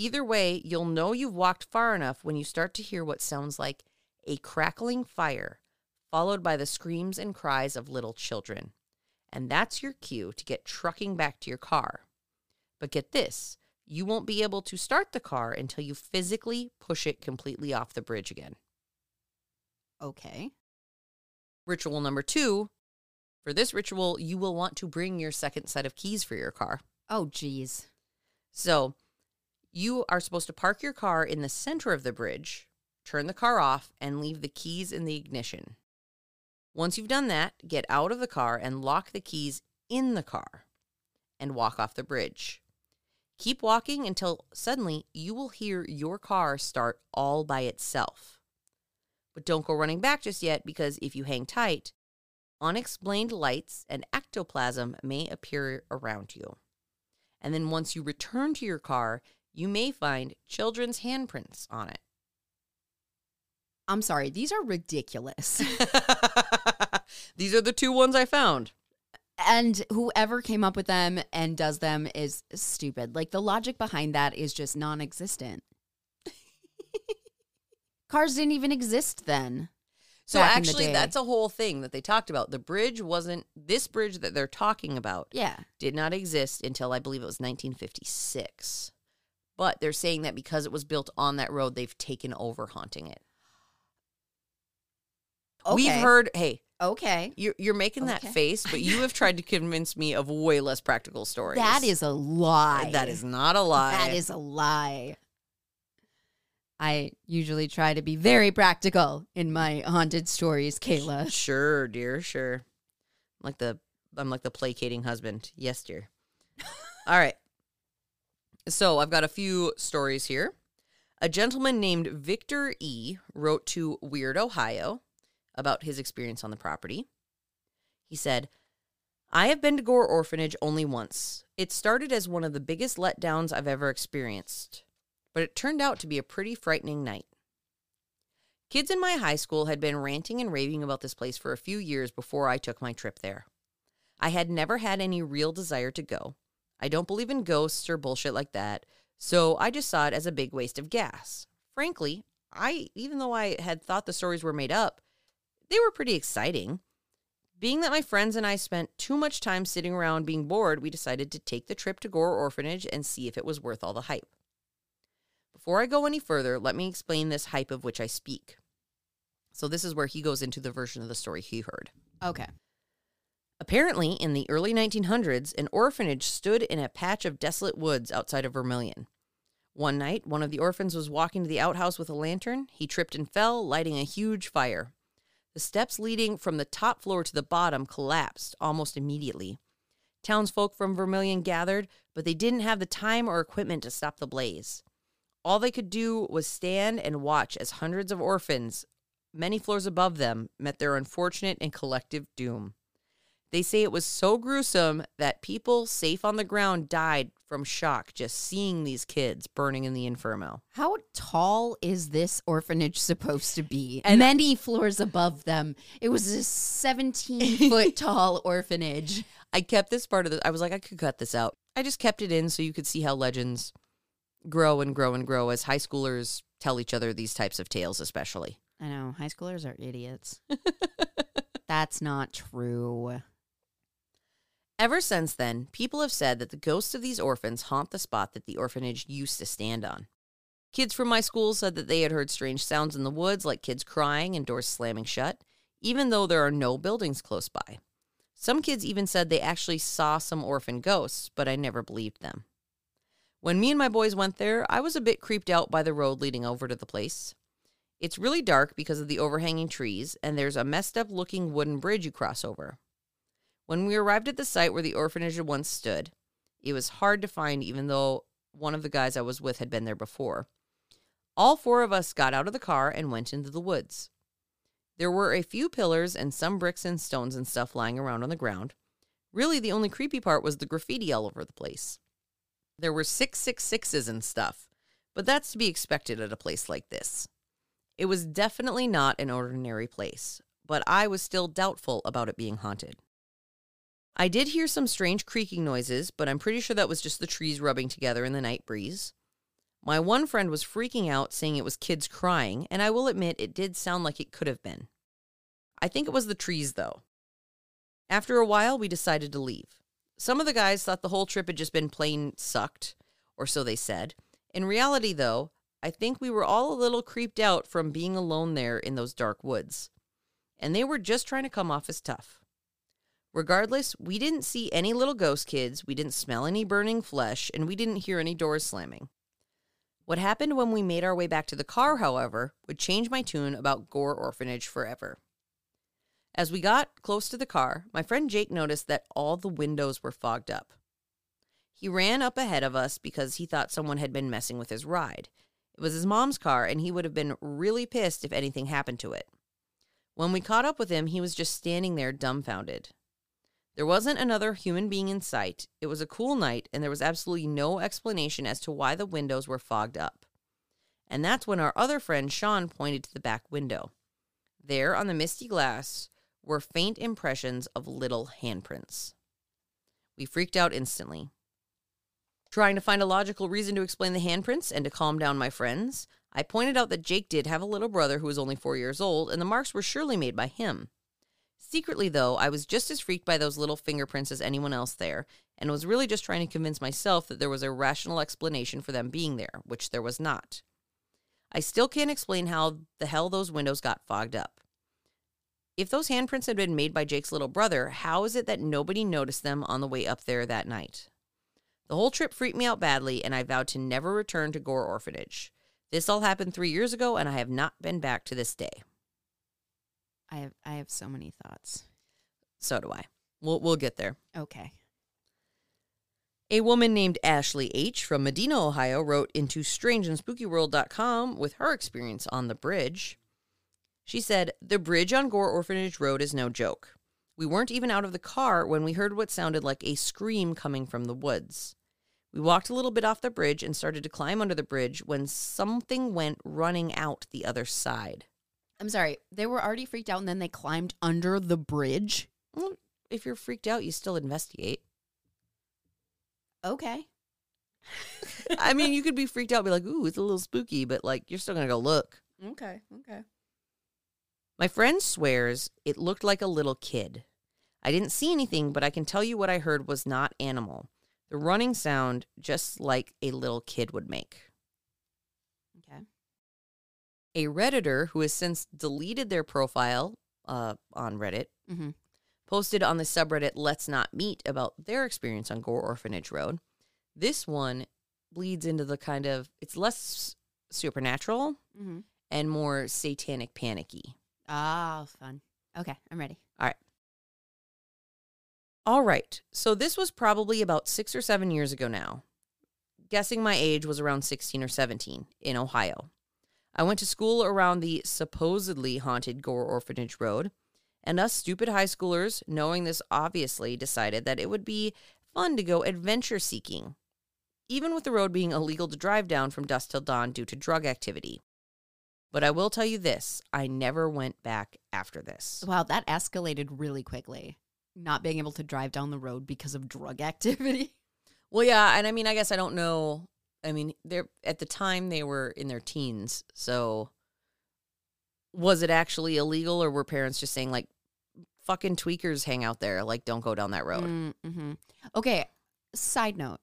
B: Either way, you'll know you've walked far enough when you start to hear what sounds like a crackling fire, followed by the screams and cries of little children. And that's your cue to get trucking back to your car. But get this you won't be able to start the car until you physically push it completely off the bridge again.
A: Okay.
B: Ritual number two for this ritual, you will want to bring your second set of keys for your car.
A: Oh, geez.
B: So you are supposed to park your car in the center of the bridge, turn the car off, and leave the keys in the ignition. Once you've done that, get out of the car and lock the keys in the car and walk off the bridge. Keep walking until suddenly you will hear your car start all by itself. But don't go running back just yet because if you hang tight, unexplained lights and ectoplasm may appear around you. And then once you return to your car, you may find children's handprints on it.
A: I'm sorry. These are ridiculous.
B: These are the two ones I found.
A: and whoever came up with them and does them is stupid. Like the logic behind that is just non existent. Cars didn't even exist then.
B: So actually, that's a whole thing that they talked about. The bridge wasn't this bridge that they're talking about
A: Yeah.
B: did not exist until I believe it was 1956. But they're saying that because it was built on that road, they've taken over haunting it. We've heard, hey,
A: Okay.
B: you're, you're making that face, but you have tried to convince me of way less practical stories.
A: That is a lie.
B: that is not a lie.
A: That is a lie. I usually try to be very practical in my haunted stories, Kala.
B: Sure, dear, sure. I'm like the I'm like the placating husband. Yes, dear. All right. So I've got a few stories here. A gentleman named Victor E wrote to Weird Ohio about his experience on the property. He said, I have been to Gore Orphanage only once. It started as one of the biggest letdowns I've ever experienced, but it turned out to be a pretty frightening night. Kids in my high school had been ranting and raving about this place for a few years before I took my trip there. I had never had any real desire to go. I don't believe in ghosts or bullshit like that, so I just saw it as a big waste of gas. Frankly, I even though I had thought the stories were made up, they were pretty exciting. Being that my friends and I spent too much time sitting around being bored, we decided to take the trip to Gore Orphanage and see if it was worth all the hype. Before I go any further, let me explain this hype of which I speak. So, this is where he goes into the version of the story he heard.
A: Okay.
B: Apparently, in the early 1900s, an orphanage stood in a patch of desolate woods outside of Vermilion. One night, one of the orphans was walking to the outhouse with a lantern. He tripped and fell, lighting a huge fire. The steps leading from the top floor to the bottom collapsed almost immediately. Townsfolk from Vermilion gathered, but they didn't have the time or equipment to stop the blaze. All they could do was stand and watch as hundreds of orphans, many floors above them, met their unfortunate and collective doom. They say it was so gruesome that people safe on the ground died from shock just seeing these kids burning in the inferno.
A: How tall is this orphanage supposed to be?
B: And-
A: Many floors above them. It was a 17 foot tall orphanage.
B: I kept this part of the I was like I could cut this out. I just kept it in so you could see how legends grow and grow and grow as high schoolers tell each other these types of tales especially.
A: I know, high schoolers are idiots. That's not true.
B: Ever since then, people have said that the ghosts of these orphans haunt the spot that the orphanage used to stand on. Kids from my school said that they had heard strange sounds in the woods, like kids crying and doors slamming shut, even though there are no buildings close by. Some kids even said they actually saw some orphan ghosts, but I never believed them. When me and my boys went there, I was a bit creeped out by the road leading over to the place. It's really dark because of the overhanging trees, and there's a messed up looking wooden bridge you cross over. When we arrived at the site where the orphanage had once stood, it was hard to find, even though one of the guys I was with had been there before. All four of us got out of the car and went into the woods. There were a few pillars and some bricks and stones and stuff lying around on the ground. Really, the only creepy part was the graffiti all over the place. There were 666s and stuff, but that's to be expected at a place like this. It was definitely not an ordinary place, but I was still doubtful about it being haunted. I did hear some strange creaking noises, but I'm pretty sure that was just the trees rubbing together in the night breeze. My one friend was freaking out, saying it was kids crying, and I will admit it did sound like it could have been. I think it was the trees, though. After a while, we decided to leave. Some of the guys thought the whole trip had just been plain sucked, or so they said. In reality, though, I think we were all a little creeped out from being alone there in those dark woods. And they were just trying to come off as tough. Regardless, we didn't see any little ghost kids, we didn't smell any burning flesh, and we didn't hear any doors slamming. What happened when we made our way back to the car, however, would change my tune about Gore Orphanage forever. As we got close to the car, my friend Jake noticed that all the windows were fogged up. He ran up ahead of us because he thought someone had been messing with his ride. It was his mom's car, and he would have been really pissed if anything happened to it. When we caught up with him, he was just standing there dumbfounded. There wasn't another human being in sight. It was a cool night, and there was absolutely no explanation as to why the windows were fogged up. And that's when our other friend Sean pointed to the back window. There on the misty glass were faint impressions of little handprints. We freaked out instantly. Trying to find a logical reason to explain the handprints and to calm down my friends, I pointed out that Jake did have a little brother who was only four years old, and the marks were surely made by him. Secretly, though, I was just as freaked by those little fingerprints as anyone else there, and was really just trying to convince myself that there was a rational explanation for them being there, which there was not. I still can't explain how the hell those windows got fogged up. If those handprints had been made by Jake's little brother, how is it that nobody noticed them on the way up there that night? The whole trip freaked me out badly, and I vowed to never return to Gore Orphanage. This all happened three years ago, and I have not been back to this day.
A: I have I have so many thoughts.
B: So do I. We'll we'll get there.
A: Okay.
B: A woman named Ashley H. from Medina, Ohio, wrote into strangeandspookyworld.com with her experience on the bridge. She said, The bridge on Gore Orphanage Road is no joke. We weren't even out of the car when we heard what sounded like a scream coming from the woods. We walked a little bit off the bridge and started to climb under the bridge when something went running out the other side.
A: I'm sorry. They were already freaked out and then they climbed under the bridge.
B: Well, if you're freaked out, you still investigate.
A: Okay.
B: I mean, you could be freaked out, be like, ooh, it's a little spooky, but like, you're still going to go look.
A: Okay. Okay.
B: My friend swears it looked like a little kid. I didn't see anything, but I can tell you what I heard was not animal. The running sound just like a little kid would make. A Redditor who has since deleted their profile uh, on Reddit
A: Mm-hmm.
B: posted on the subreddit Let's Not Meet about their experience on Gore Orphanage Road. This one bleeds into the kind of, it's less supernatural
A: Mm-hmm.
B: and more satanic panicky.
A: Oh, fun. Okay, I'm ready.
B: All right. All right. So this was probably about six or seven years ago now. Guessing my age was around 16 or 17 in Ohio. I went to school around the supposedly haunted Gore Orphanage Road, and us stupid high schoolers, knowing this obviously, decided that it would be fun to go adventure seeking, even with the road being illegal to drive down from dusk till dawn due to drug activity. But I will tell you this I never went back after this.
A: Wow, that escalated really quickly. Not being able to drive down the road because of drug activity.
B: Well, yeah, and I mean, I guess I don't know. I mean, they're at the time they were in their teens, so was it actually illegal, or were parents just saying like, "Fucking tweakers hang out there, like, don't go down that road"?
A: Mm-hmm. Okay. Side note: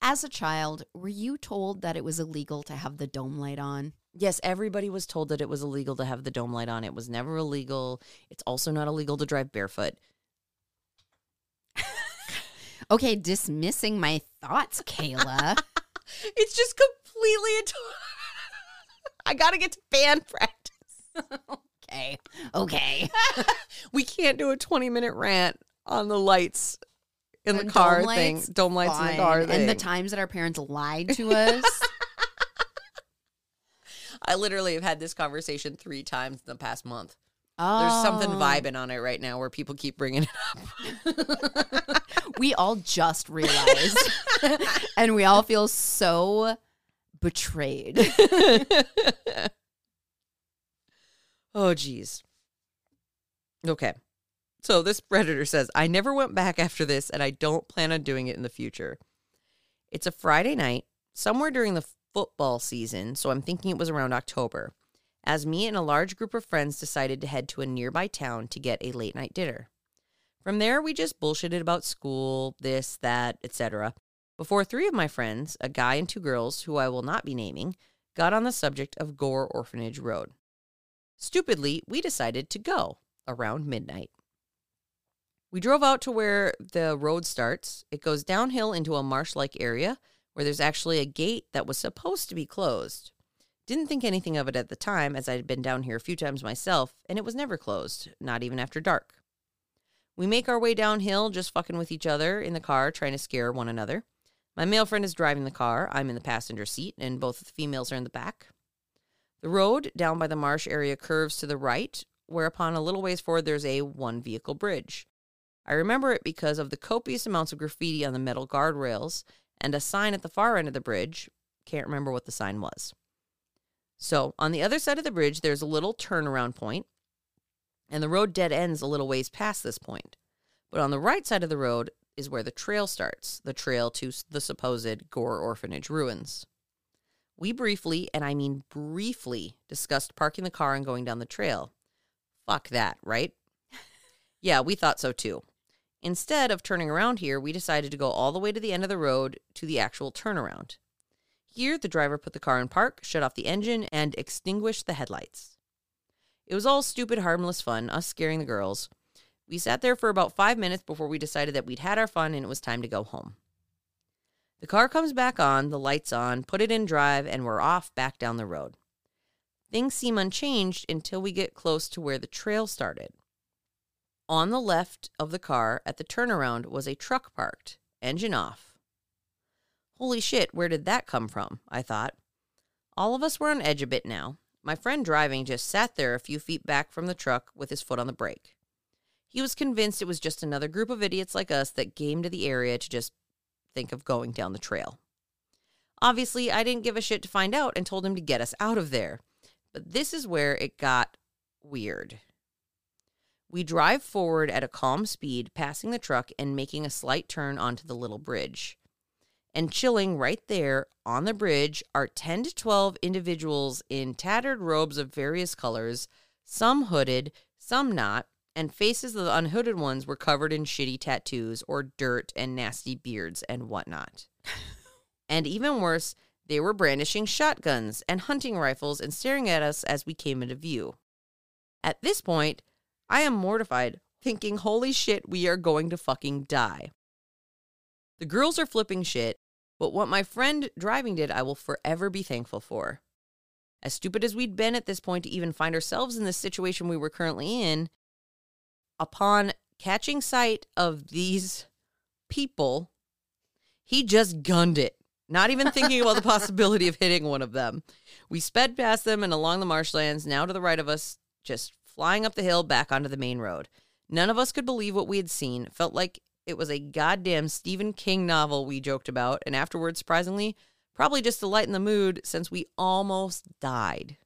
A: As a child, were you told that it was illegal to have the dome light on?
B: Yes, everybody was told that it was illegal to have the dome light on. It was never illegal. It's also not illegal to drive barefoot.
A: Okay, dismissing my thoughts, Kala.
B: It's just completely. I gotta get to band practice.
A: okay. Okay.
B: we can't do a twenty-minute rant on the lights in the
A: The
B: car
A: dome
B: thing.
A: lights?
B: Dome lights in the car thing.
A: And the times that our parents lied to us.
B: I literally have had this conversation three times in the past month.
A: Oh.
B: There's something oh. vibing on it right now where people keep bringing it up.
A: We all just realized. and we all feel so betrayed.
B: oh, geez. Okay. So this Redditor says, I never went back after this, and I don't plan on doing it in the future. It's a Friday night, somewhere during the football season, so I'm thinking it was around October, as me and a large group of friends decided to head to a nearby town to get a late night dinner. From there, we just bullshitted about school, this, that, etc. before three of my friends, a guy and two girls who I will not be naming, got on the subject of Gore Orphanage Road. Stupidly, we decided to go around midnight. We drove out to where the road starts. It goes downhill into a marsh like area where there's actually a gate that was supposed to be closed. Didn't think anything of it at the time, as I had been down here a few times myself, and it was never closed, not even after dark. We make our way downhill, just fucking with each other in the car, trying to scare one another. My male friend is driving the car. I'm in the passenger seat, and both of the females are in the back. The road down by the marsh area curves to the right, whereupon a little ways forward there's a one vehicle bridge. I remember it because of the copious amounts of graffiti on the metal guardrails and a sign at the far end of the bridge. Can't remember what the sign was. So, on the other side of the bridge, there's a little turnaround point, and the road dead ends a little ways past this point. But on the right side of the road is where the trail starts, the trail to the supposed Gore Orphanage ruins. We briefly, and I mean briefly, discussed parking the car and going down the trail. Fuck that, right? yeah, we thought so too. Instead of turning around here, we decided to go all the way to the end of the road to the actual turnaround. Here, the driver put the car in park, shut off the engine, and extinguished the headlights. It was all stupid, harmless fun, us scaring the girls. We sat there for about five minutes before we decided that we'd had our fun and it was time to go home. The car comes back on, the lights on, put it in drive, and we're off back down the road. Things seem unchanged until we get close to where the trail started. On the left of the car at the turnaround was a truck parked, engine off. Holy shit, where did that come from? I thought. All of us were on edge a bit now. My friend driving just sat there a few feet back from the truck with his foot on the brake. He was convinced it was just another group of idiots like us that came to the area to just think of going down the trail. Obviously, I didn't give a shit to find out and told him to get us out of there. But this is where it got weird. We drive forward at a calm speed, passing the truck and making a slight turn onto the little bridge. And chilling right there on the bridge are 10 to 12 individuals in tattered robes of various colors, some hooded, some not, and faces of the unhooded ones were covered in shitty tattoos or dirt and nasty beards and whatnot. and even worse, they were brandishing shotguns and hunting rifles and staring at us as we came into view. At this point, I am mortified, thinking, holy shit, we are going to fucking die. The girls are flipping shit, but what my friend driving did, I will forever be thankful for. As stupid as we'd been at this point to even find ourselves in the situation we were currently in, upon catching sight of these people, he just gunned it, not even thinking about the possibility of hitting one of them. We sped past them and along the marshlands, now to the right of us, just flying up the hill back onto the main road. None of us could believe what we had seen. Felt like it was a goddamn Stephen King novel we joked about, and afterwards, surprisingly, probably just to lighten the mood since we almost died.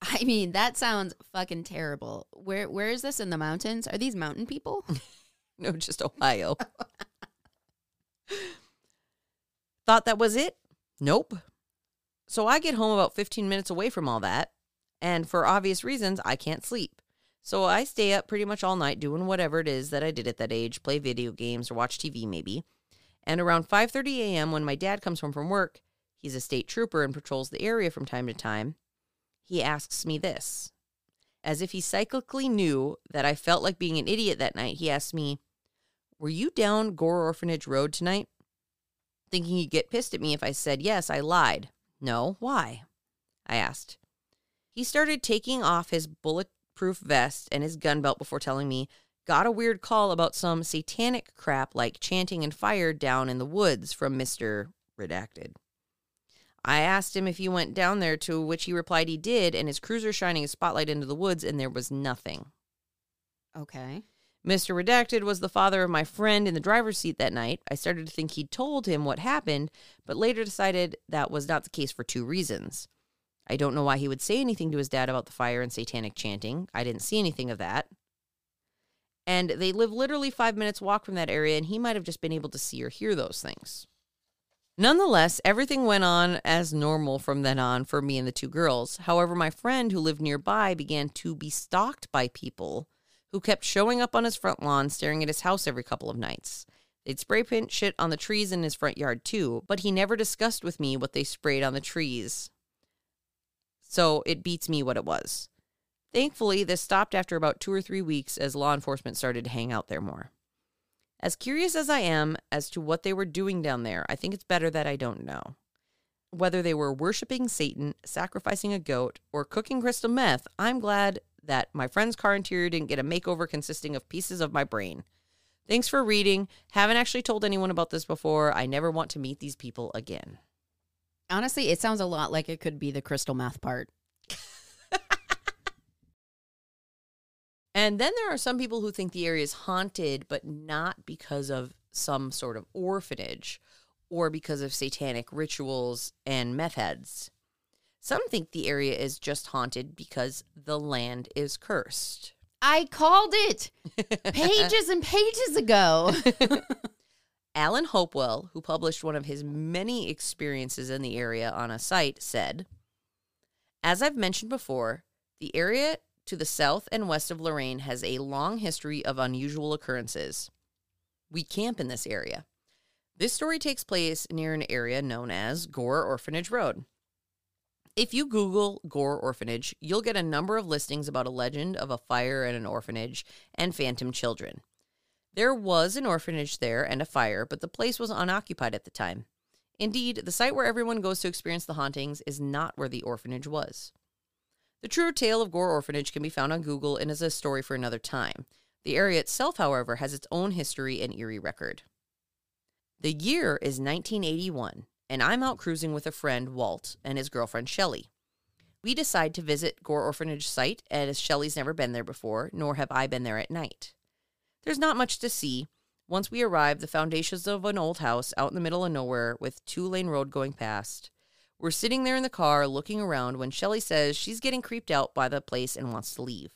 A: I mean, that sounds fucking terrible. Where where is this in the mountains? Are these mountain people?
B: no, just Ohio. Thought that was it? Nope. So I get home about 15 minutes away from all that, and for obvious reasons, I can't sleep. So I stay up pretty much all night doing whatever it is that I did at that age, play video games or watch TV maybe. And around 5:30 a.m. when my dad comes home from work, he's a state trooper and patrols the area from time to time, he asks me this. As if he cyclically knew that I felt like being an idiot that night, he asked me, Were you down Gore Orphanage Road tonight? Thinking he'd get pissed at me if I said yes, I lied. No, why? I asked. He started taking off his bulletproof vest and his gun belt before telling me, got a weird call about some satanic crap like chanting and fire down in the woods from Mr. Redacted. I asked him if he went down there, to which he replied he did, and his cruiser shining a spotlight into the woods, and there was nothing.
A: Okay.
B: Mr. Redacted was the father of my friend in the driver's seat that night. I started to think he'd told him what happened, but later decided that was not the case for two reasons. I don't know why he would say anything to his dad about the fire and satanic chanting. I didn't see anything of that. And they live literally five minutes walk from that area, and he might have just been able to see or hear those things. Nonetheless, everything went on as normal from then on for me and the two girls. However, my friend who lived nearby began to be stalked by people who kept showing up on his front lawn staring at his house every couple of nights. They'd spray paint shit on the trees in his front yard too, but he never discussed with me what they sprayed on the trees. So it beats me what it was. Thankfully, this stopped after about two or three weeks as law enforcement started to hang out there more. As curious as I am as to what they were doing down there, I think it's better that I don't know. Whether they were worshiping Satan, sacrificing a goat, or cooking crystal meth, I'm glad that my friend's car interior didn't get a makeover consisting of pieces of my brain. Thanks for reading. Haven't actually told anyone about this before. I never want to meet these people again.
A: Honestly, it sounds a lot like it could be the crystal meth part.
B: And then there are some people who think the area is haunted, but not because of some sort of orphanage or because of satanic rituals and meth heads. Some think the area is just haunted because the land is cursed.
A: I called it pages and pages ago.
B: Alan Hopewell, who published one of his many experiences in the area on a site, said As I've mentioned before, the area to the south and west of Lorain has a long history of unusual occurrences. We camp in this area. This story takes place near an area known as Gore Orphanage Road. If you Google Gore Orphanage, you'll get a number of listings about a legend of a fire at an orphanage and phantom children. There was an orphanage there and a fire, but the place was unoccupied at the time. Indeed, the site where everyone goes to experience the hauntings is not where the orphanage was. The true tale of Gore Orphanage can be found on Google and is a story for another time. The area itself, however, has its own history and eerie record. The year is 1981, and I'm out cruising with a friend, Walt, and his girlfriend, Shelley. We decide to visit Gore Orphanage site, as Shelley's never been there before, nor have I been there at night. There's not much to see. Once we arrive, the foundations of an old house out in the middle of nowhere with two lane road going past. We're sitting there in the car looking around when Shelley says she's getting creeped out by the place and wants to leave.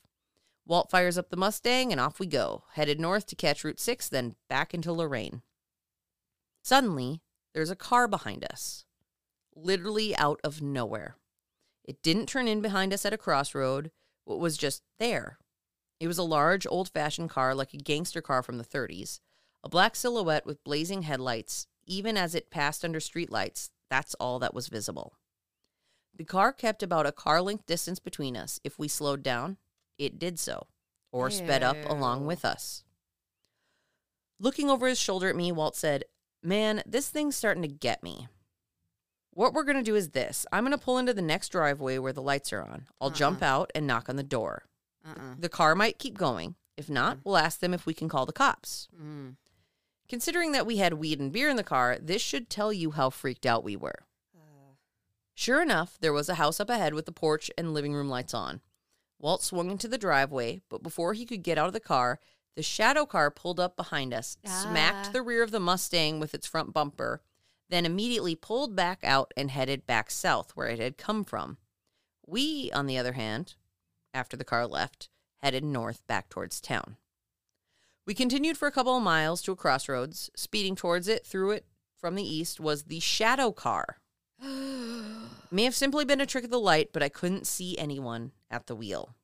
B: Walt fires up the Mustang and off we go, headed north to catch Route 6, then back into Lorain. Suddenly, there's a car behind us, literally out of nowhere. It didn't turn in behind us at a crossroad, it was just there. It was a large, old fashioned car like a gangster car from the 30s, a black silhouette with blazing headlights. Even as it passed under streetlights, that's all that was visible. The car kept about a car length distance between us. If we slowed down, it did so, or sped up along with us. Looking over his shoulder at me, Walt said, Man, this thing's starting to get me. What we're going to do is this I'm going to pull into the next driveway where the lights are on. I'll jump uh-huh. out and knock on the door.
A: Uh-uh.
B: The car might keep going. If not, we'll ask them if we can call the cops.
A: Mm.
B: Considering that we had weed and beer in the car, this should tell you how freaked out we were. Sure enough, there was a house up ahead with the porch and living room lights on. Walt swung into the driveway, but before he could get out of the car, the shadow car pulled up behind us,
A: Ah.
B: smacked the rear of the Mustang with its front bumper, then immediately pulled back out and headed back south where it had come from. We, on the other hand, after the car left, headed north back towards town. We continued for a couple of miles to a crossroads. Speeding towards it, through it from the east, was the shadow car. May have simply been a trick of the light, but I couldn't see anyone at the wheel.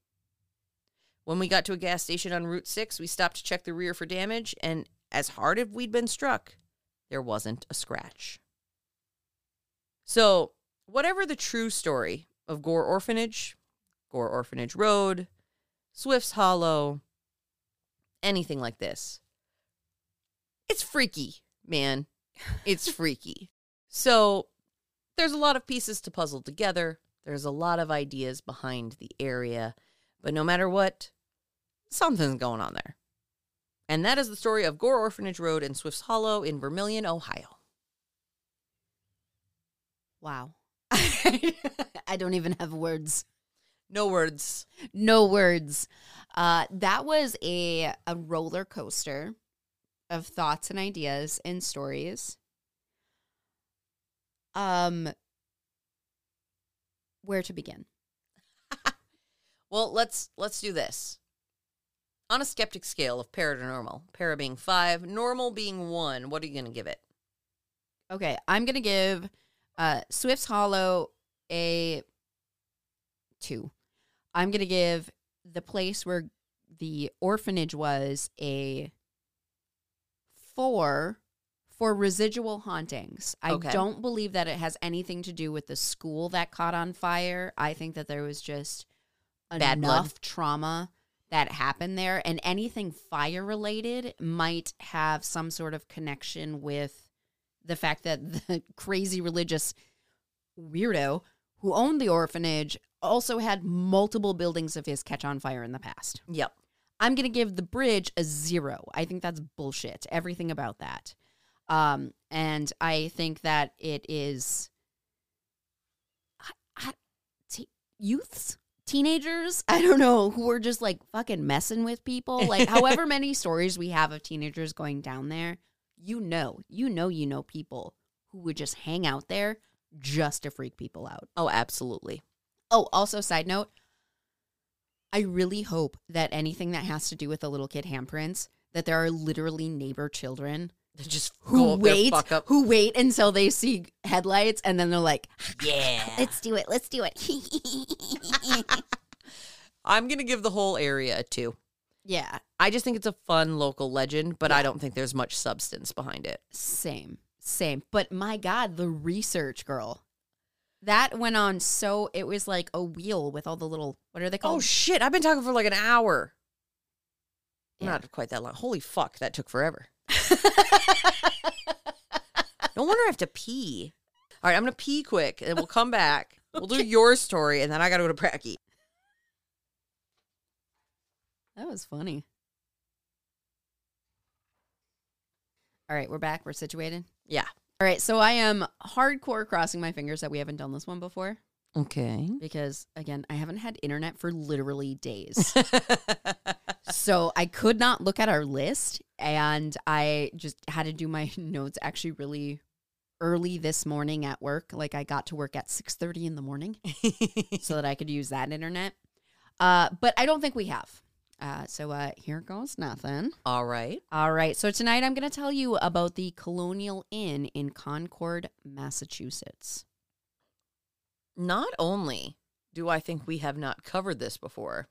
B: When we got to a gas station on Route 6, we stopped to check the rear for damage, and as hard as we'd been struck, there wasn't a scratch. So, whatever the true story of Gore Orphanage, Gore Orphanage Road, Swift's Hollow, anything like this, it's freaky, man. It's freaky. So, there's a lot of pieces to puzzle together. There's a lot of ideas behind the area. But no matter what, something's going on there. And that is the story of Gore Orphanage Road in Swift's Hollow in Vermilion, Ohio.
A: Wow. I don't even have words.
B: No words.
A: No words. Uh, that was a a roller coaster of thoughts and ideas and stories. Um, where to begin?
B: Well, let's let's do this. On a skeptic scale of para to normal, para being five, normal being one, what are you going to give it?
A: Okay, I'm gonna give uh, Swift's Hollow a two. I'm gonna give the place where the orphanage was a four for residual hauntings. I
B: Okay.
A: don't believe that it has anything to do with the school that caught on fire. I think that there was just
B: Bad
A: enough
B: blood.
A: trauma that happened there, and anything fire related might have some sort of connection with the fact that the crazy religious weirdo who owned the orphanage also had multiple buildings of his catch on fire in the past.
B: Yep.
A: I'm going to give the bridge a zero. I think that's bullshit. Everything about that. Um, and I think that it is I, I, youths, teenagers, I don't know, who are just like fucking messing with people. Like, however many stories we have of teenagers going down there, you know, you know, you know people who would just hang out there just to freak people out.
B: Oh, absolutely.
A: Oh, also, side note, I really hope that anything that has to do with the little kid handprints, that there are literally neighbor children
B: They Just
A: who wait,
B: fuck up.
A: who wait until they see headlights, and then they're like,
B: Yeah.
A: "Let's do it, let's do it."
B: I'm gonna give the whole area a two.
A: yeah,
B: I just think it's a fun local legend, but I don't think there's much substance behind it.
A: same, same. But my God, the research girl. That went on so it was like a wheel with all the little what are they
B: oh,
A: called?
B: Oh shit! I've been talking for like an hour.
A: Yeah.
B: Not quite that long. Holy fuck, that took forever. No wonder I have to pee. All right, I'm gonna pee quick, and we'll come back. We'll do your story, and then I gotta go to Pracky.
A: That was funny. All right, we're back. We're situated.
B: Yeah.
A: All right, so I am hardcore crossing my fingers that we haven't done this one before
B: Okay.
A: because, again, I haven't had internet for literally days. so I could not look at our list, and I just had to do my notes actually really early this morning at work. Like I got to work at six thirty in the morning so that I could use that internet. Uh, but I don't think we have. Uh, so uh, here goes nothing.
B: All right.
A: All right. So tonight I'm going to tell you about the Colonial Inn in Concord, Massachusetts.
B: Not only do I think we have not covered this before,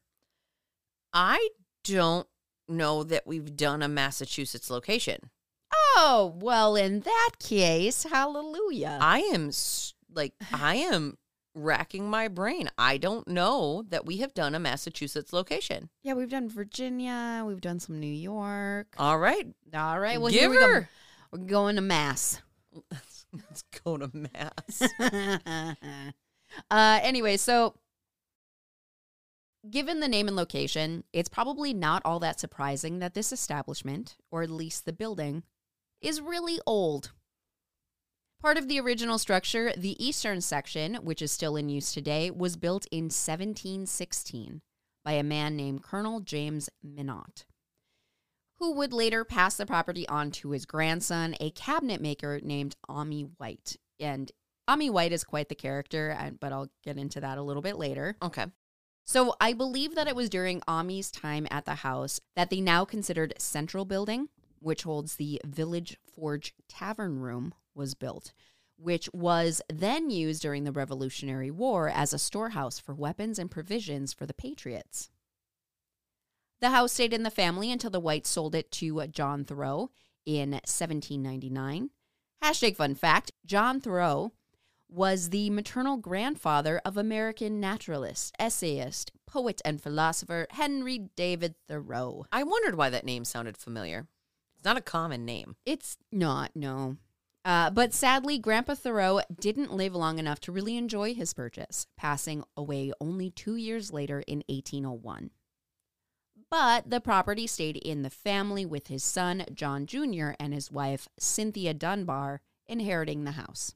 B: I don't know that we've done a Massachusetts location.
A: Oh, well, in that case, hallelujah.
B: I am s- like, I am racking my brain. I don't know that we have done a Massachusetts location.
A: yeah, we've done Virginia. We've done some New York.
B: All right.
A: All right. Well,
B: Give
A: here we go. We're going to Mass.
B: Let's go to Mass.
A: uh, anyway, so given the name and location, it's probably not all that surprising that this establishment, or at least the building, is really old. Part of the original structure, the eastern section, which is still in use today, was built in 1716 by a man named Colonel James Minot, who would later pass the property on to his grandson, a cabinet maker named Ami White. And Ami White is quite the character, but I'll get into that a little bit later.
B: Okay.
A: So I believe that it was during Ami's time at the house that the now considered central building, which holds the Village Forge Tavern Room, was built, which was then used during the Revolutionary War as a storehouse for weapons and provisions for the Patriots. The house stayed in the family until the Whites sold it to John Thoreau in 1799. Hashtag fun fact John Thoreau was the maternal grandfather of American naturalist, essayist, poet, and philosopher Henry David Thoreau.
B: I wondered why that name sounded familiar. It's not a common name.
A: It's not, no. Uh, but sadly, Grandpa Thoreau didn't live long enough to really enjoy his purchase, passing away only two years later in 1801. But the property stayed in the family with his son, John Jr., and his wife, Cynthia Dunbar, inheriting the house.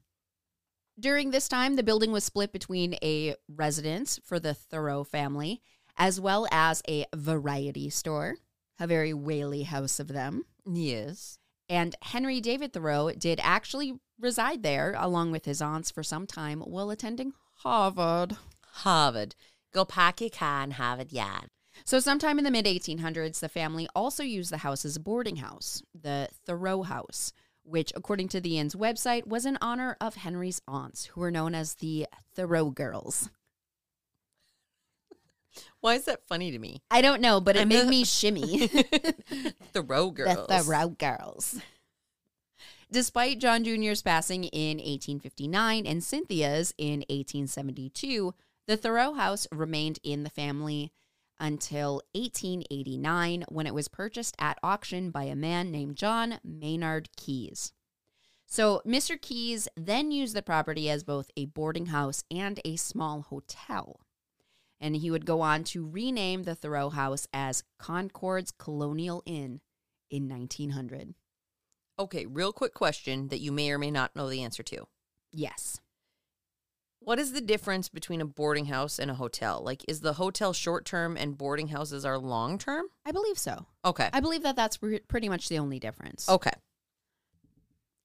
A: During this time, the building was split between a residence for the Thoreau family, as well as a variety store, a very whaley house of them.
B: Yes.
A: And Henry David Thoreau did actually reside there along with his aunts for some time while attending Harvard.
B: Harvard. Go pack your car and Harvard Yard.
A: So, sometime in the mid 1800s, the family also used the house as a boarding house, the Thoreau House, which, according to the inn's website, was in honor of Henry's aunts, who were known as the Thoreau Girls.
B: Why is that funny to me?
A: I don't know, but it
B: I'm
A: made me shimmy.
B: Thoreau girls.
A: The Thoreau Girls. Despite John Jr.'s passing in 1859 and Cynthia's in 1872, the Thoreau house remained in the family until 1889 when it was purchased at auction by a man named John Maynard Keyes. So, Mr. Keyes then used the property as both a boarding house and a small hotel. And he would go on to rename the Thoreau house as Concord's Colonial Inn in 1900.
B: Okay, real quick question that you may or may not know the answer to.
A: Yes.
B: What is the difference between a boarding house and a hotel? Like, is the hotel short term and boarding houses are long term?
A: I believe so.
B: Okay.
A: I believe that that's pre- pretty much the only difference.
B: Okay.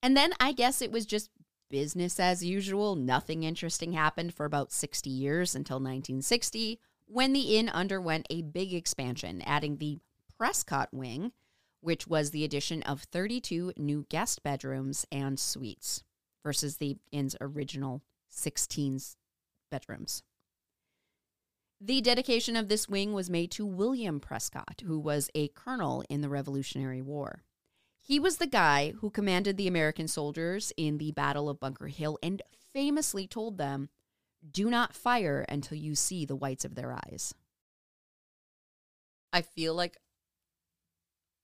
A: And then I guess it was just business as usual. Nothing interesting happened for about 60 years until 1960 when the inn underwent a big expansion, adding the Prescott Wing, which was the addition of 32 new guest bedrooms and suites versus the inn's original 16 bedrooms. The dedication of this wing was made to William Prescott, who was a colonel in the Revolutionary War. He was the guy who commanded the American soldiers in the Battle of Bunker Hill and famously told them, Do not fire until you see the whites of their eyes.
B: I feel like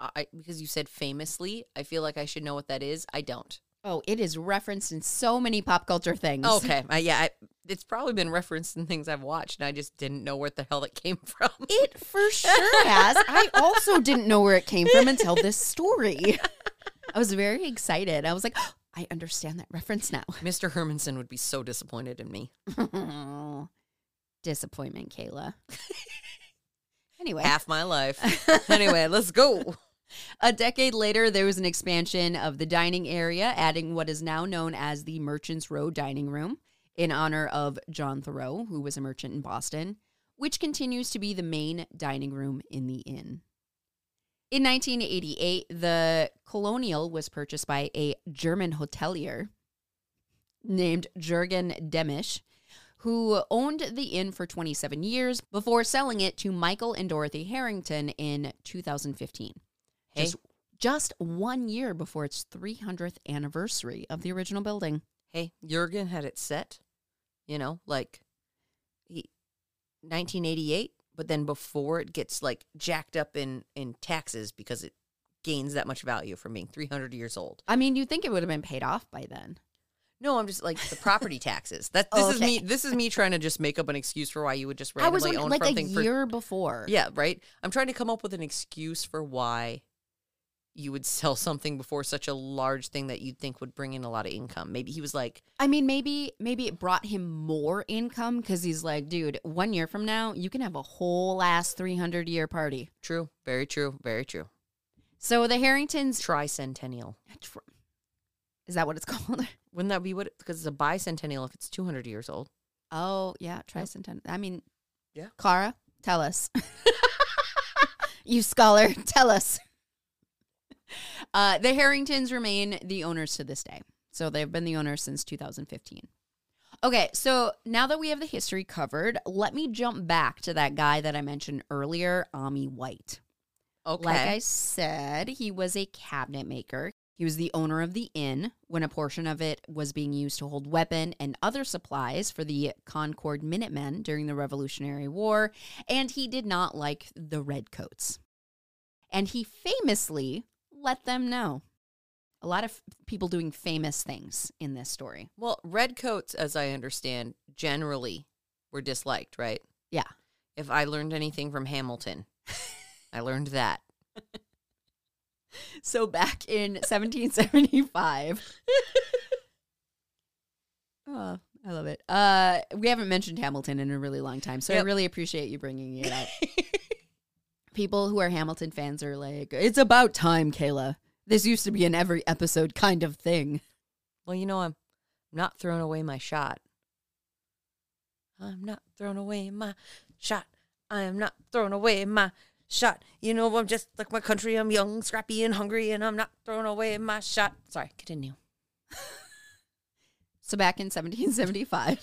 B: I because you said famously, I feel like I should know what that is. I don't.
A: Oh, it is referenced in so many pop culture things.
B: Okay. Uh, yeah, I, it's probably been referenced in things I've watched, and I just didn't know where the hell it came from.
A: It for sure has. I also didn't know where it came from until this story. I was very excited. I was like, oh, I understand that reference now.
B: Mr. Hermanson would be so disappointed in me.
A: Disappointment, Kala. anyway,
B: Half my life. anyway, let's go.
A: A decade later, there was an expansion of the dining area, adding what is now known as the Merchants Row Dining Room in honor of John Thoreau, who was a merchant in Boston, which continues to be the main dining room in the inn. In 1988, the Colonial was purchased by a German hotelier named Jurgen Demisch, who owned the inn for 27 years before selling it to Michael and Dorothy Harrington in 2015.
B: Hey.
A: Just, just one year before its 300th anniversary of the original building.
B: Hey, Jurgen had it set, you know, like he 1988, but then before it gets like jacked up in in taxes because it gains that much value from being 300 years old.
A: I mean, you'd think it would have been paid off by then.
B: No, I'm just like the property taxes. That this
A: Oh,
B: is me. This is me trying to just make up an excuse for why you would just
A: I was
B: randomly
A: wondering,
B: own
A: like a
B: something for
A: year before.
B: Yeah, right. I'm trying to come up with an excuse for why you would sell something before such a large thing that you'd think would bring in a lot of income. Maybe he was like,
A: I mean, maybe maybe it brought him more income because he's like, dude, one year from now, you can have a whole ass 300 year party.
B: "True, very true, very true."
A: So the Harringtons,
B: Tricentennial.
A: is that what it's called?
B: Wouldn't that be what? Because it's a bicentennial if it's 200 years old.
A: Oh, yeah, tricentennial. I mean,
B: Yeah.
A: Clara, tell us. you scholar, tell us. Uh, the Harringtons remain the owners to this day. So they've been the owners since 2015. Okay, so now that we have the history covered, let me jump back to that guy that I mentioned earlier, Ammi White.
B: Okay.
A: Like I said, he was a cabinet maker. He was the owner of the inn when a portion of it was being used to hold weapon and other supplies for the Concord Minutemen during the Revolutionary War, and he did not like the Redcoats. And he famously let them know. A lot of people doing famous things in this story.
B: well, redcoats, as I understand, generally were disliked, right?
A: Yeah.
B: If I learned anything from Hamilton, I learned that.
A: So back in 1775. oh, I love it. Uh, we haven't mentioned Hamilton in a really long time, so I really appreciate you bringing it up. People who are Hamilton fans are like, "It's about time, Kala. This used to be an every episode kind of thing."
B: Well, you know, I'm not throwing away my shot. I'm not throwing away my shot. I am not throwing away my shot. You know, I'm just like my country. I'm young, scrappy, and hungry, and I'm not throwing away my shot. Sorry, continue.
A: So back in 1775,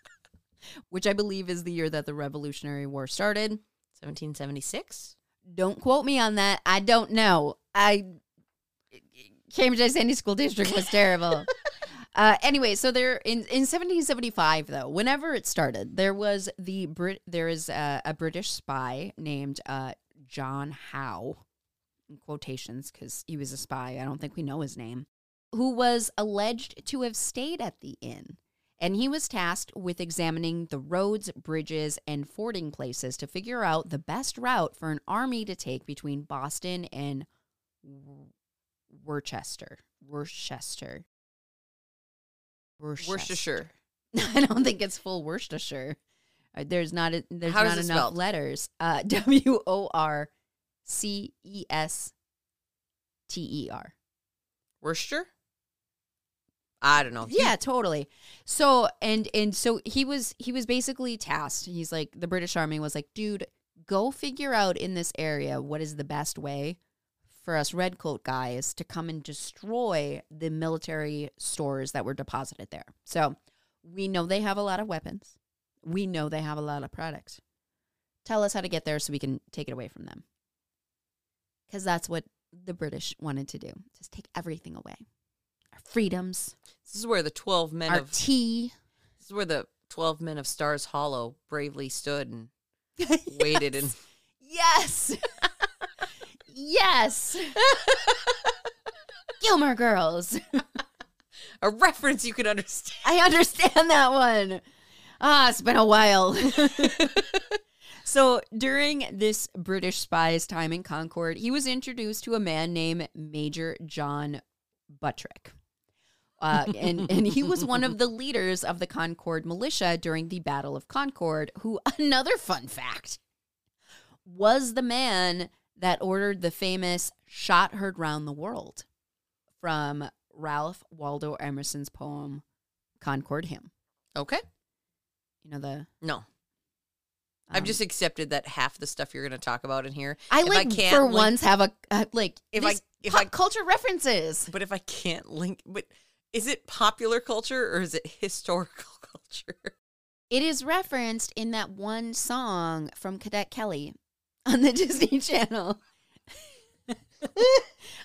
A: which I believe is the year that the Revolutionary War started.
B: 1776?
A: Don't quote me on that. I don't know. I Cambridge Sandy School District was terrible. Uh, anyway, so there in, in 1775 though, whenever it started, there was the Brit there is a, a British spy named uh, John Howe, in quotations because he was a spy. I don't think we know his name, who was alleged to have stayed at the inn. And he was tasked with examining the roads, bridges, and fording places to figure out the best route for an army to take between Boston and Worcester. Worcester. Worcester.
B: Worcestershire.
A: I don't think it's full Worcestershire. Uh, There's not a, there's
B: How
A: not enough
B: spelled?
A: letters. Uh, W O R C E S T E R.
B: Worcester? I don't know.
A: Yeah, totally. So and and so he was he was basically tasked. He's like the British Army was like, dude, go figure out in this area what is the best way for us redcoat guys to come and destroy the military stores that were deposited there. So we know they have a lot of weapons. We know they have a lot of products. Tell us how to get there so we can take it away from them. Because that's what the British wanted to do. Just take everything away. Our freedoms,
B: This is where the 12 men
A: our
B: of
A: tea.
B: This is where the 12 men of Stars Hollow bravely stood and waited and
A: Yes. yes. Gilmore Girls.
B: a reference you can understand.
A: I understand that one. Ah, it's been a while. so during this British spy's time in Concord, he was introduced to a man named Major John Buttrick. Uh, and, and he was one of the leaders of the Concord militia during the Battle of Concord, who, another fun fact, was the man that ordered the famous shot heard round the world from Ralph Waldo Emerson's poem Concord Hymn.
B: Okay.
A: You know the
B: No. I've
A: um,
B: just accepted that half the stuff you're going to talk about in here.
A: I
B: if I
A: like
B: can't
A: for
B: link-
A: once have a uh, like
B: If I- if
A: pop
B: I-
A: culture references.
B: But if I can't link, but is it popular culture or is it historical culture?
A: It is referenced in that one song from Cadet Kelly on the Disney Channel.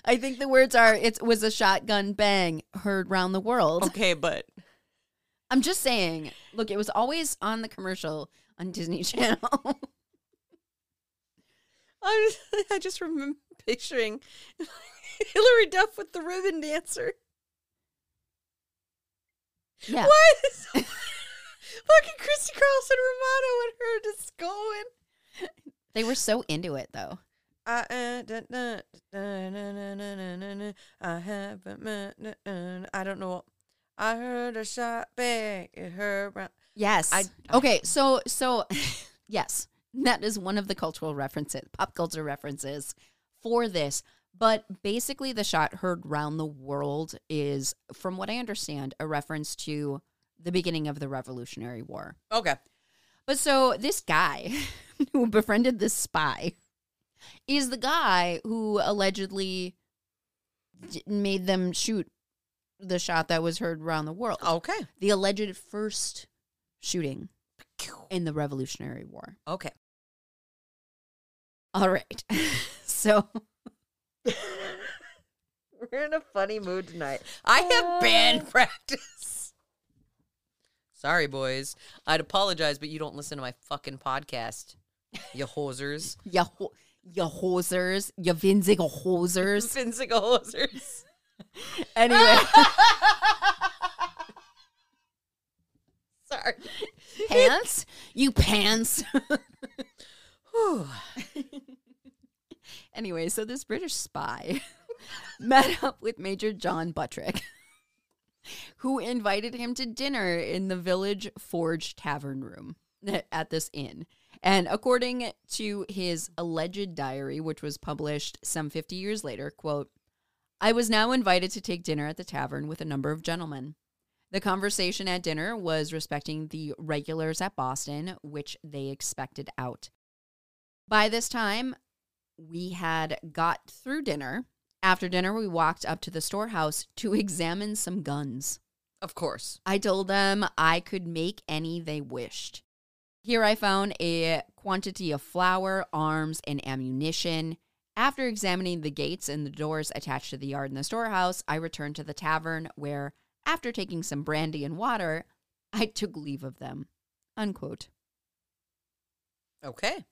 A: I think the words are it was a shotgun bang heard round the world.
B: Okay, but
A: I'm just saying, look, it was always on the commercial on Disney Channel.
B: I just, I just remember picturing Hilary Duff with the ribbon dancer.
A: Yeah.
B: What is fucking Christy Carlson Romano and her just going?
A: They were so into it though.
B: I, uh, da, da, da, I haven't met. I don't know. I heard a shot back at her.
A: Yes.
B: I- I-
A: okay. So so yes, that is one of the cultural references, pop culture references for this. But basically, the shot heard round the world is, from what I understand, a reference to the beginning of the Revolutionary War.
B: Okay.
A: But so this guy who befriended this spy is the guy who allegedly made them shoot the shot that was heard around the world.
B: Okay.
A: The alleged first shooting in the Revolutionary War.
B: Okay.
A: All right. so
B: We're in a funny mood tonight. I have uh. band practice. Sorry, boys. I'd apologize, but you don't listen to my fucking podcast. You hosers.
A: ya ho- ya hosers, ya winzige hosers.
B: Finsiga hosers.
A: Anyway,
B: Sorry.
A: pants, you pants.
B: Whew.
A: Anyway, so this British spy met up with Major John Buttrick, who invited him to dinner in the village Forge Tavern Room at this inn. And according to his alleged diary, which was published some 50 years later, quote, I was now invited to take dinner at the tavern with a number of gentlemen. The conversation at dinner was respecting the regulars at Boston, which they expected out. By this time, we had got through dinner. After dinner, we walked up to the storehouse to examine some guns.
B: Of course.
A: I told them I could make any they wished. Here I found a quantity of flour, arms, and ammunition, After examining the gates and the doors attached to the yard and the storehouse, I returned to the tavern where, after taking some brandy and water, I took leave of them. Unquote.
B: Okay.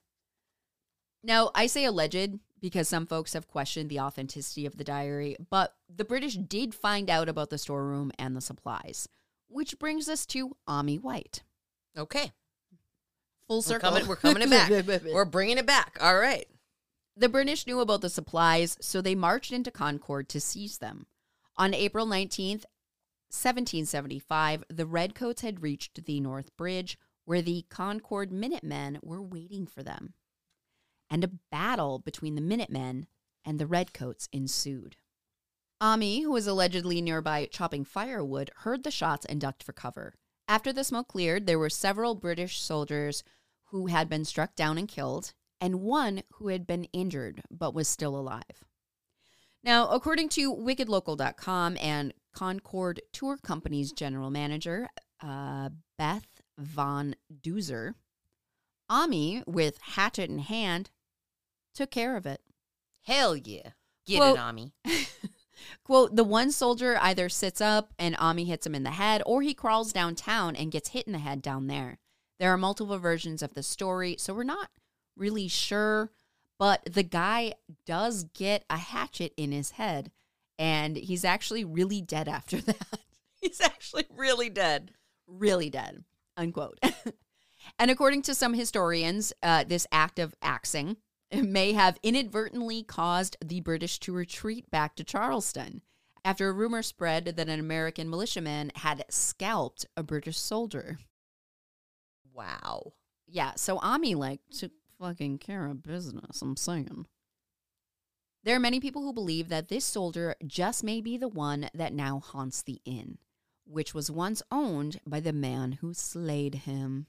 A: Now, I say alleged because some folks have questioned the authenticity of the diary, but the British did find out about the storeroom and the supplies, which brings us to Ammi White.
B: Okay.
A: Full
B: We're
A: circle.
B: coming, we're coming it back. we're bringing it back. All right.
A: The British knew about the supplies, so they marched into Concord to seize them. On April 19th, 1775, the Redcoats had reached the North Bridge, where the Concord Minutemen were waiting for them. And a battle between the Minutemen and the Redcoats ensued. Ammi, who was allegedly nearby chopping firewood, heard the shots and ducked for cover. After the smoke cleared, there were several British soldiers who had been struck down and killed, and one who had been injured but was still alive. Now, according to wickedlocal.com and Concord Tour Company's general manager, uh, Beth Von Duzer, Ammi, with hatchet in hand, took care of it.
B: Hell yeah. Get
A: Quote-
B: it, Ammi.
A: Quote, the one soldier either sits up and Ammi hits him in the head, or he crawls downtown and gets hit in the head down there. There are multiple versions of the story, so we're not really sure, but the guy does get a hatchet in his head, and he's actually really dead after that.
B: He's actually really dead.
A: really dead, unquote. and according to some historians, uh, this act of axing may have inadvertently caused the British to retreat back to Charlestown after a rumor spread that an American militiaman had scalped a British soldier.
B: Wow.
A: Yeah, so Ammi like took fucking care of business, I'm saying. There are many people who believe that this soldier just may be the one that now haunts the inn, which was once owned by the man who slayed him.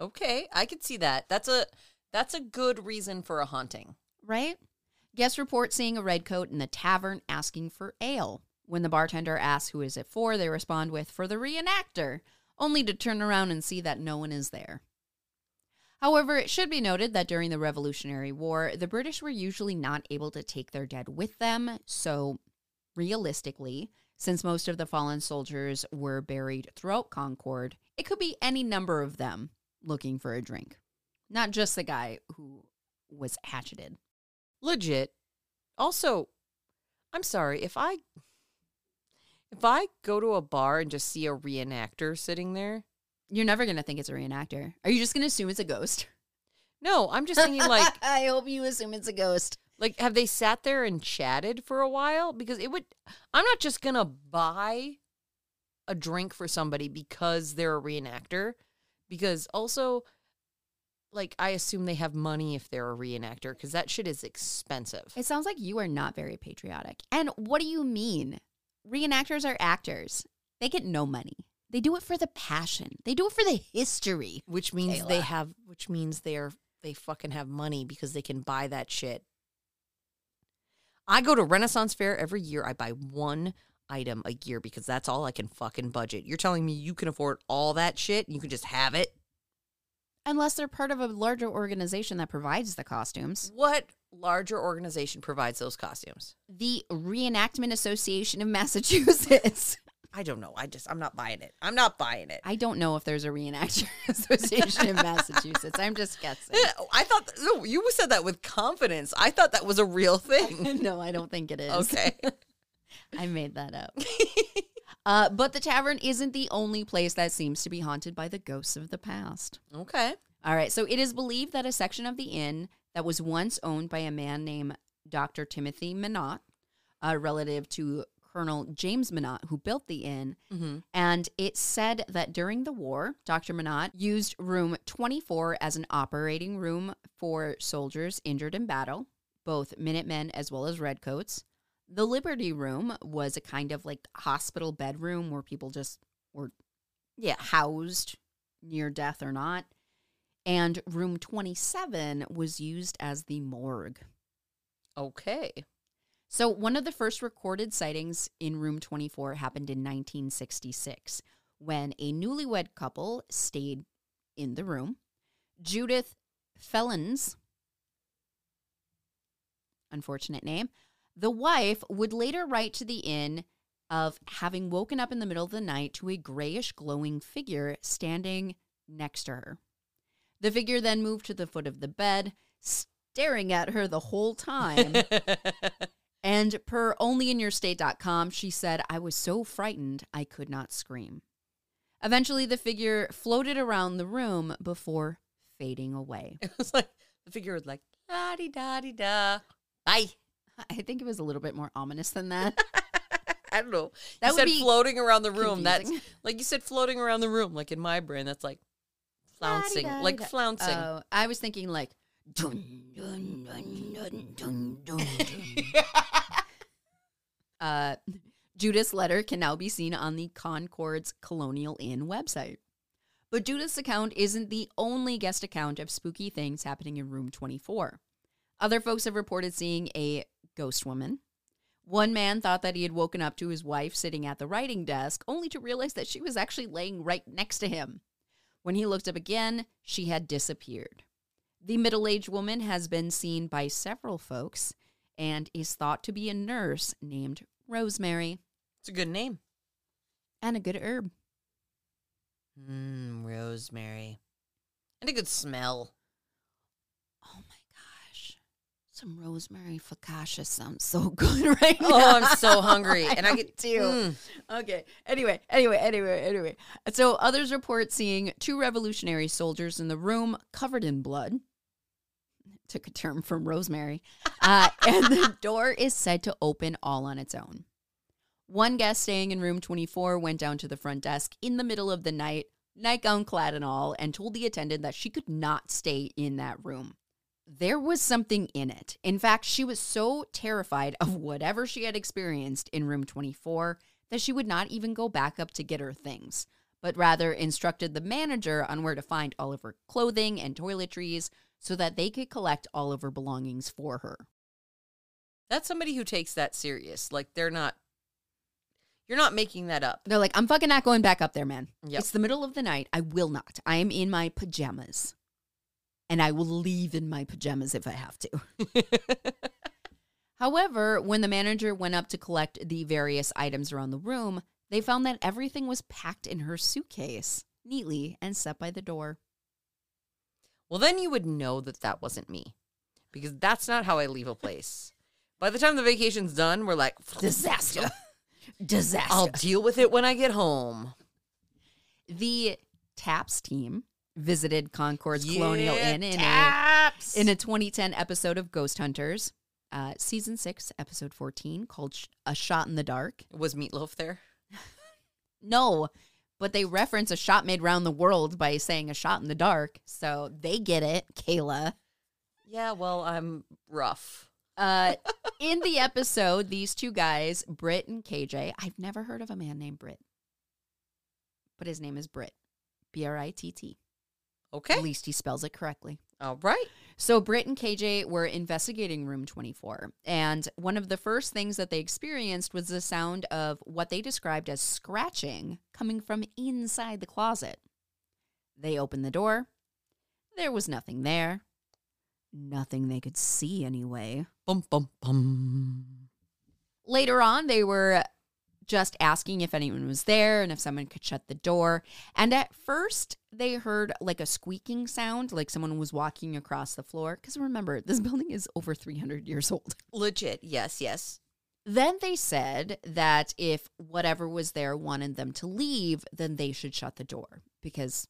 B: Okay, I could see that. That's a that's a good reason for a haunting.
A: Right? Guests report seeing a redcoat in the tavern asking for ale. When the bartender asks who is it for, they respond with for the reenactor, only to turn around and see that no one is there. However, it should be noted that during the Revolutionary War, the British were usually not able to take their dead with them, so realistically, since most of the fallen soldiers were buried throughout Concord, it could be any number of them looking for a drink, not just the guy who was hatcheted.
B: Legit. Also, I'm sorry if I if I go to a bar and just see a reenactor sitting there.
A: You're never gonna think it's a reenactor. Are you just gonna assume it's a ghost?
B: No, I'm just thinking like
A: I hope you assume it's a ghost.
B: like have they sat there and chatted for a while because it would I'm not just going to buy a drink for somebody because they're a reenactor because also like I assume they have money if they're a reenactor cuz that shit is expensive.
A: It sounds like you are not very patriotic. And what do you mean? Reenactors are actors. They get no money. They do it for the passion. They do it for the history.
B: which means they have which means they're they fucking have money because they can buy that shit i go to renaissance fair every year i buy one item a year because that's all i can fucking budget you're telling me you can afford all that shit and you can just have it
A: Unless they're part of a larger organization that provides the costumes.
B: what larger organization provides those costumes
A: The Reenactment Association of Massachusetts.
B: i don't know i just i'm not buying it i'm not buying it
A: I don't know if there's a reenactment association in Massachusetts. I'm just guessing.
B: Oh, i thought no you said that with confidence i thought that was a real thing
A: no, I don't think it is.
B: okay
A: I made that up. Uh, but the tavern isn't the only place that seems to be haunted by the ghosts of the past.
B: okay
A: All right, so it is believed that a section of the inn that was once owned by a man named Dr. Timothy Minot, a relative to Colonel James Minot, who built the inn,
B: mm-hmm.
A: and it said that during the war, Dr. Minot used room 24 as an operating room for soldiers injured in battle, both Minutemen as well as Redcoats. The Liberty Room was a kind of like hospital bedroom where people just were
B: yeah
A: housed near death or not. And room 27 was used as the morgue.
B: okay
A: So, one of the first recorded sightings in room 24 happened in 1966 when a newlywed couple stayed in the room. Judith Felons, unfortunate name. The wife would later write to the inn of having woken up in the middle of the night to a grayish glowing figure standing next to her. The figure then moved to the foot of the bed, staring at her the whole time. and per onlyinyourstate.com, she said, I was so frightened I could not scream. Eventually, the figure floated around the room before fading away.
B: it was like the figure was like da di da di da. Bye.
A: I think it was a little bit more ominous than that.
B: I don't know.
A: That
B: you
A: would
B: said
A: be
B: floating around the room. That's like you said floating around the room. Like in my brain, that's like flouncing, like
A: Da-di-da-di-da.
B: flouncing.
A: Oh, I was thinking like. Dun, dun, dun, dun, dun, dun, dun. uh, Judith's letter can now be seen on the Concord's Colonial Inn website. But Judith's account isn't the only guest account of spooky things happening in room 24. Other folks have reported seeing a ghost woman. One man thought that he had woken up to his wife sitting at the writing desk, only to realize that she was actually laying right next to him. When he looked up again, she had disappeared. The middle aged woman has been seen by several folks and is thought to be a nurse named Rosemary
B: It's a good name.
A: and a good herb.
B: Mmm, rosemary. And a good smell.
A: Oh my. Some rosemary focaccia sounds so good right now.
B: Oh, I'm so hungry. And I get
A: too.
B: Mm.
A: Okay. Anyway, anyway, anyway, anyway. So others report seeing two revolutionary soldiers in the room covered in blood. Took a term from Rosemary. Uh, and the door is said to open all on its own. One guest staying in room 24 went down to the front desk in the middle of the night, nightgown clad and all, and told the attendant that she could not stay in that room. There was something in it. In fact, she was so terrified of whatever she had experienced in room 24 that she would not even go back up to get her things, but rather instructed the manager on where to find all of her clothing and toiletries so that they could collect all of her belongings for her.
B: That's somebody who takes that serious. Like they're not. You're not making that up.
A: They're like, I'm fucking not going back up there, man.
B: Yep.
A: It's the middle of the night. I will not. I am in my pajamas. And I will leave in my pajamas if I have to. However, when the manager went up to collect the various items around the room, they found that everything was packed in her suitcase neatly and set by the door.
B: Well, then you would know that that wasn't me, because that's not how I leave a place. By the time the vacation's done, we're like
A: Disaster. Disaster.
B: I'll deal with it when I get home.
A: the TAPS team visited Concord's Colonial Inn in a in a 2010 episode of Ghost Hunters, uh, season six, episode 14, called Sh- A Shot in the Dark.
B: was Meatloaf there?
A: No, but they reference a shot made round the world by saying a shot in the dark. So they get it, Kala.
B: Yeah, well, I'm rough.
A: Uh, in the episode, these two guys, Britt and KJ, I've never heard of a man named Britt, but his name is Britt. B R I T T.
B: Okay.
A: At least he spells it correctly.
B: All right.
A: So Britt and KJ were investigating room 24, and one of the first things that they experienced was the sound of what they described as scratching coming from inside the closet. They opened the door. There was nothing there. Nothing they could see anyway.
B: Bum bum bum.
A: Later on, they were just asking if anyone was there and if someone could shut the door. And at first, they heard like a squeaking sound, like someone was walking across the floor. Because remember, this building is over 300 years old.
B: Legit. Yes, yes.
A: Then they said that if whatever was there wanted them to leave, then they should shut the door because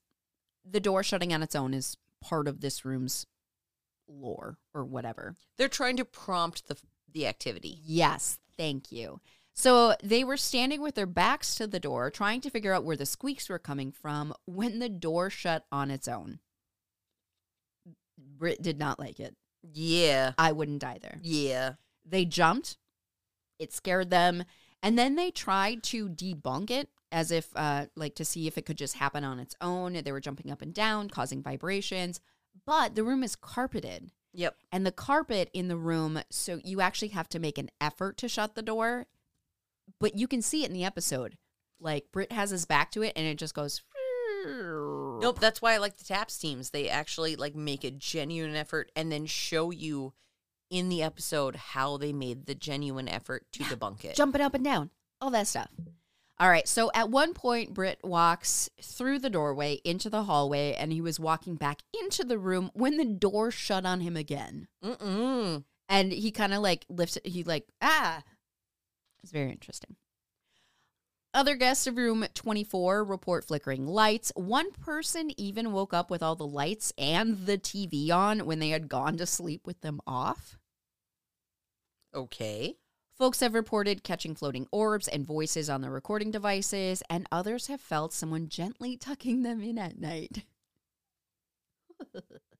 A: the door shutting on its own is part of this room's lore or whatever.
B: They're trying to prompt the the activity.
A: Yes, thank you. So they were standing with their backs to the door, trying to figure out where the squeaks were coming from when the door shut on its own. Brit did not like it.
B: Yeah.
A: I wouldn't either.
B: Yeah.
A: They jumped, it scared them, and then they tried to debunk it as if, uh, like, to see if it could just happen on its own. They were jumping up and down, causing vibrations, but the room is carpeted
B: Yep.
A: and the carpet in the room so you actually have to make an effort to shut the door but you can see it in the episode like Britt has his back to it and it just goes
B: Nope, that's why I like the taps teams. They actually like make a genuine effort and then show you in the episode how they made the genuine effort to debunk it.
A: jumping up and down, all that stuff. All right, so at one point, Britt walks through the doorway into the hallway, and he was walking back into the room when the door shut on him again.
B: Mm-mm.
A: And he kind of like lifts he like, ah. It's very interesting. Other guests of room 24 report flickering lights. One person even woke up with all the lights and the TV on when they had gone to sleep with them off.
B: Okay.
A: Folks have reported catching floating orbs and voices on their recording devices, and others have felt someone gently tucking them in at night.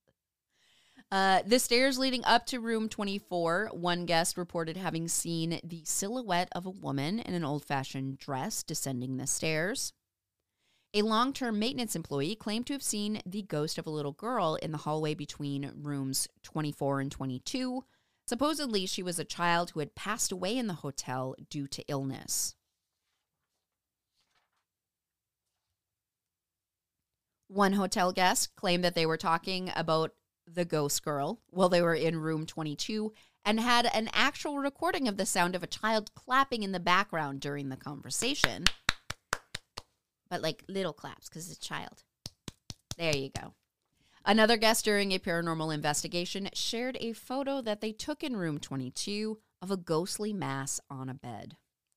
A: uh, the stairs leading up to room 24, one guest reported having seen the silhouette of a woman in an old fashioned dress descending the stairs. A long term maintenance employee claimed to have seen the ghost of a little girl in the hallway between rooms 24 and 22. Supposedly, she was a child who had passed away in the hotel due to illness. One hotel guest claimed that they were talking about the ghost girl while they were in room 22 and had an actual recording of the sound of a child clapping in the background during the conversation. But like little claps because it's a child. There you go. Another guest during a paranormal investigation shared a photo that they took in room 22 of a ghostly mass on a bed.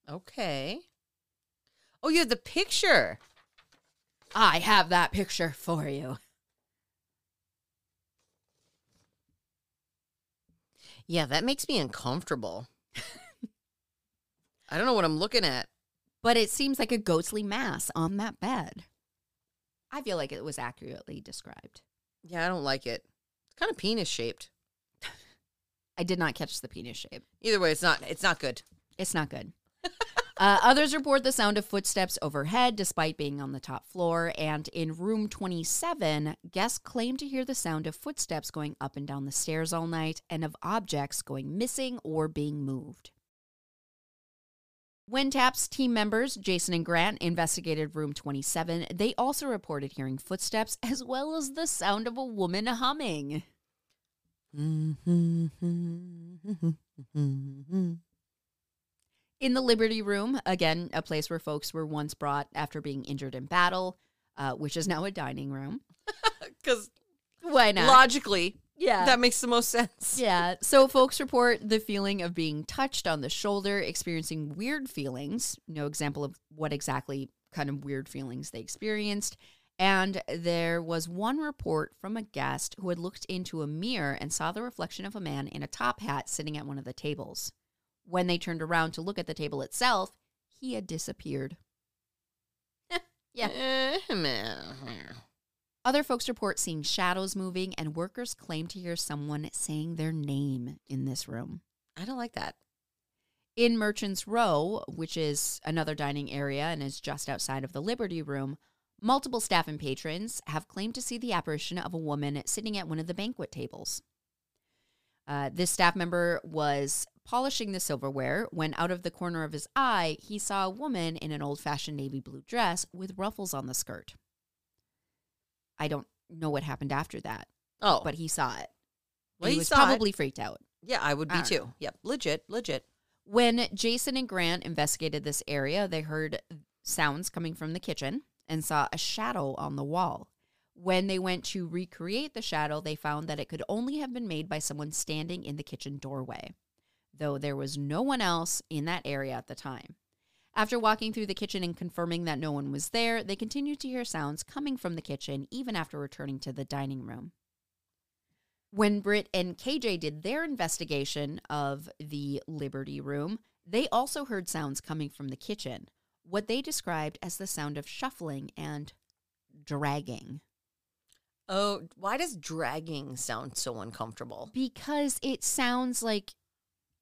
B: Okay. Oh, you have the picture.
A: I have that picture for you.
B: Yeah, that makes me uncomfortable. I don't know what I'm looking at.
A: But it seems like a ghostly mass on that bed. I feel like it was accurately described.
B: Yeah, I don't like it. It's kind of penis shaped.
A: I did not catch the penis shape.
B: Either way, it's not it's not good.
A: It's not good. Uh, others report the sound of footsteps overhead despite being on the top floor. And in room 27, guests claim to hear the sound of footsteps going up and down the stairs all night and of objects going missing or being moved. When TAP's team members, Jason and Grant, investigated room 27, they also reported hearing footsteps as well as the sound of a woman humming. In the Liberty Room, again, a place where folks were once brought after being injured in battle, uh, which is now a dining room.
B: Because
A: Why not?
B: logically,
A: yeah.
B: that makes the most sense.
A: yeah. So folks report the feeling of being touched on the shoulder, experiencing weird feelings. No example of what exactly kind of weird feelings they experienced. And there was one report from a guest who had looked into a mirror and saw the reflection of a man in a top hat sitting at one of the tables. When they turned around to look at the table itself, he had disappeared. yeah. Other folks report seeing shadows moving, and workers claim to hear someone saying their name in this room.
B: I don't like that.
A: In Merchants Row, which is another dining area and is just outside of the Liberty Room, multiple staff and patrons have claimed to see the apparition of a woman sitting at one of the banquet tables. Uh, this staff member was polishing the silverware when, out of the corner of his eye, he saw a woman in an old fashioned navy blue dress with ruffles on the skirt. I don't know what happened after that,
B: Oh,
A: but he saw it.
B: Well,
A: he
B: he
A: was
B: saw it.
A: probably freaked out.
B: yeah, I would be
A: I don't
B: too. Yep, legit, legit.
A: When Jason and Grant investigated this area, they heard sounds coming from the kitchen and saw a shadow on the wall. When they went to recreate the shadow, they found that it could only have been made by someone standing in the kitchen doorway, though there was no one else in that area at the time. After walking through the kitchen and confirming that no one was there, they continued to hear sounds coming from the kitchen even after returning to the dining room. When Britt and KJ did their investigation of the Liberty Room, they also heard sounds coming from the kitchen, what they described as the sound of shuffling and dragging.
B: Oh, why does dragging sound so uncomfortable?
A: Because it sounds like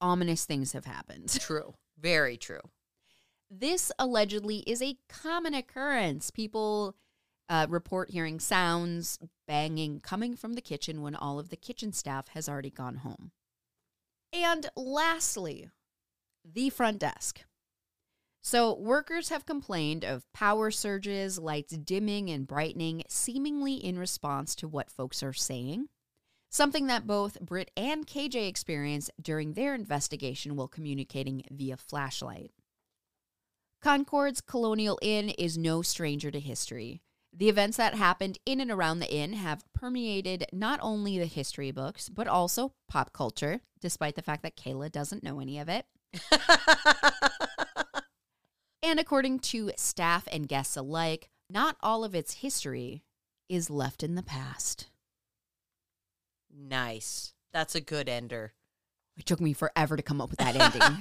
A: ominous things have happened.
B: True. Very true.
A: This allegedly is a common occurrence. People uh, report hearing sounds, banging coming from the kitchen when all of the kitchen staff has already gone home. And lastly, the front desk. So, workers have complained of power surges, lights dimming and brightening, seemingly in response to what folks are saying. Something that both Britt and KJ experienced during their investigation while communicating via flashlight. Concord's Colonial Inn is no stranger to history. The events that happened in and around the inn have permeated not only the history books, but also pop culture, despite the fact that Kala doesn't know any of it. and according to staff and guests alike, not all of its history is left in the past.
B: Nice. That's a good ender.
A: It took me forever to come up with that ending.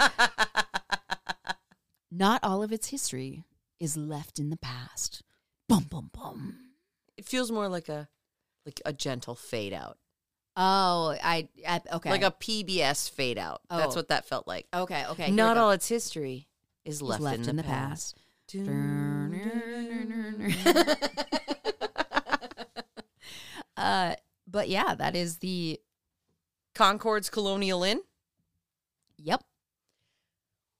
A: not all of its history is left in the past. Bum bum bum.
B: it feels more like a like a gentle fade out.
A: Oh, I, I okay.
B: Like a PBS fade out. That's
A: Oh.
B: what that felt like.
A: okay, okay.
B: Not all its history is
A: Is
B: left, in, the, past.
A: uh, but yeah, that is the
B: Concord's Colonial Inn.
A: yep.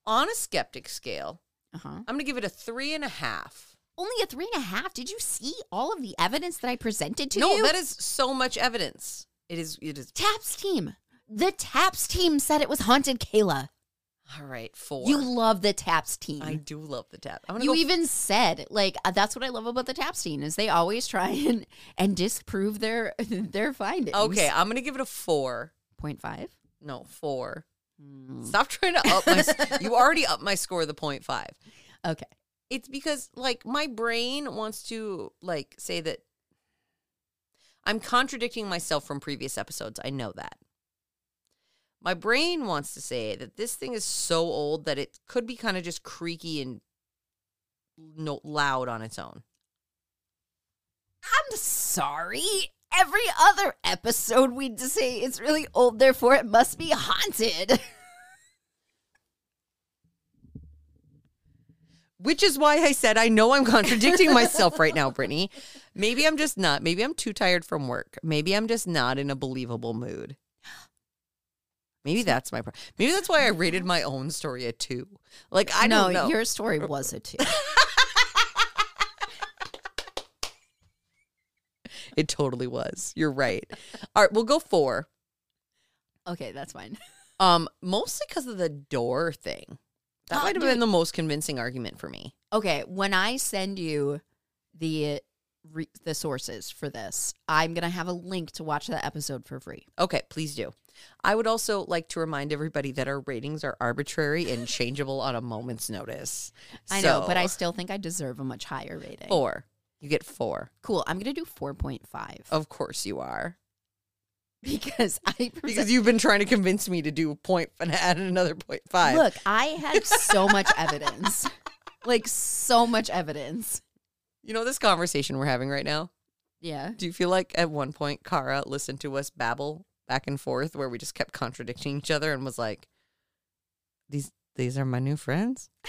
B: On a skeptic scale,
A: Uh huh.
B: I'm gonna give it a three and a half.
A: Only a three and a half. Did you see all of the evidence that I presented to
B: no,
A: you?
B: No, that is so much evidence. It is. It is.
A: Taps team. The Taps team said it was haunted, Kala.
B: All right, four.
A: You love the Taps team.
B: I do love the tap.
A: You
B: go
A: even said like uh, that's what I love about the Taps team is they always try and and disprove their their findings.
B: Okay, I'm gonna give it a four
A: point five.
B: No, four.
A: Hmm.
B: Stop trying to up my. you already up my score the point five.
A: Okay.
B: It's because like my brain wants to like say that I'm contradicting myself from previous episodes. I know that. My brain wants to say that this thing is so old that it could be kind of just creaky and no, loud on its own.
A: I'm sorry. Every other episode we'd say it's really old, therefore it must be haunted.
B: Which is why I said I know I'm contradicting myself right now, Brittany. Maybe I'm just not. Maybe I'm too tired from work. Maybe I'm just not in a believable mood. Maybe that's my problem. Maybe that's why I rated my own story a two. Like I
A: no,
B: don't know.
A: your story was a two.
B: It totally was. You're right. All right, we'll go four.
A: okay, that's fine.
B: Um, mostly because of the door thing. That
A: Oh,
B: might have been the most convincing argument for me.
A: Okay, when I send you the re- the sources for this, I'm gonna have a link to watch that episode for free.
B: Okay, please do. I would also like to remind everybody that our ratings are arbitrary and changeable on a moment's notice.
A: I know, but I still think I deserve a much higher rating.
B: four. You get four.
A: Cool. I'm gonna do four point five
B: Of course you are.
A: because I
B: Because you've been trying to convince me to do a point and add another point five.
A: look. I had so much evidence, like so much evidence.
B: You know this conversation we're having right now?
A: Yeah.
B: Do you feel like at one point Kara listened to us babble back and forth where we just kept contradicting each other and was like, These these are my new friends?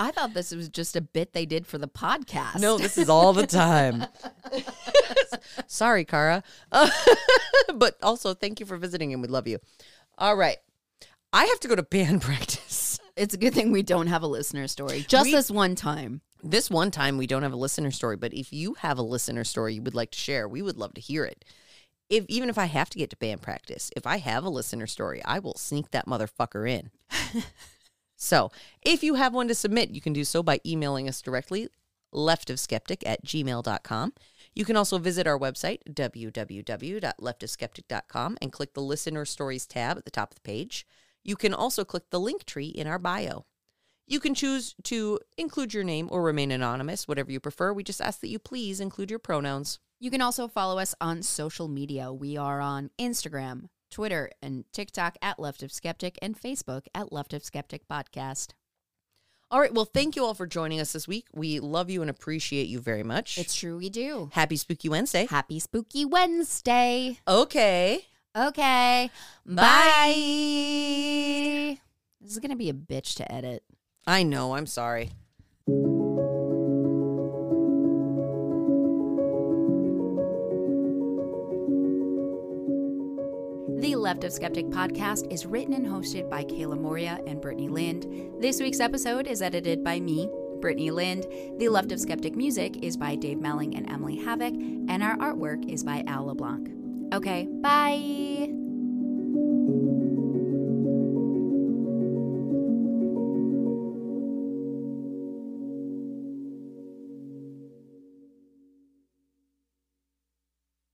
A: I thought this was just a bit they did for the podcast.
B: No, this is all the time. Sorry, Kara. Uh, but also, thank you for visiting and we love you. All right. I have to go to band practice.
A: it's a good thing we don't have a listener story. Just
B: We-
A: this one time.
B: This one time, we don't have a listener story, but if you have a listener story you would like to share, we would love to hear it. If even if I have to get to band practice, if I have a listener story, I will sneak that motherfucker in. so if you have one to submit, you can do so by emailing us directly, leftofskeptic at gmail.com. You can also visit our website, www.leftofskeptic.com, and click the listener stories tab at the top of the page. You can also click the link tree in our bio. You can choose to include your name or remain anonymous, whatever you prefer. We just ask that you please include your pronouns.
A: You can also follow us on social media. We are on Instagram, Twitter, and TikTok at Left of Skeptic and Facebook at Left of Skeptic Podcast.
B: All right. Well, thank you all for joining us this week. We love you and appreciate you very much.
A: It's true, we do.
B: Happy Spooky Wednesday.
A: Happy Spooky Wednesday.
B: Okay.
A: Okay. Bye. This is going to be a bitch to edit.
B: I know. I'm sorry.
A: The Left of Skeptic podcast is written and hosted by Kala Moria and Brittany Lind. This week's episode is edited by me, Brittany Lind. The Left of Skeptic music is by Dave Melling and Emily Havoc, and our artwork is by Al LeBlanc. Okay, bye.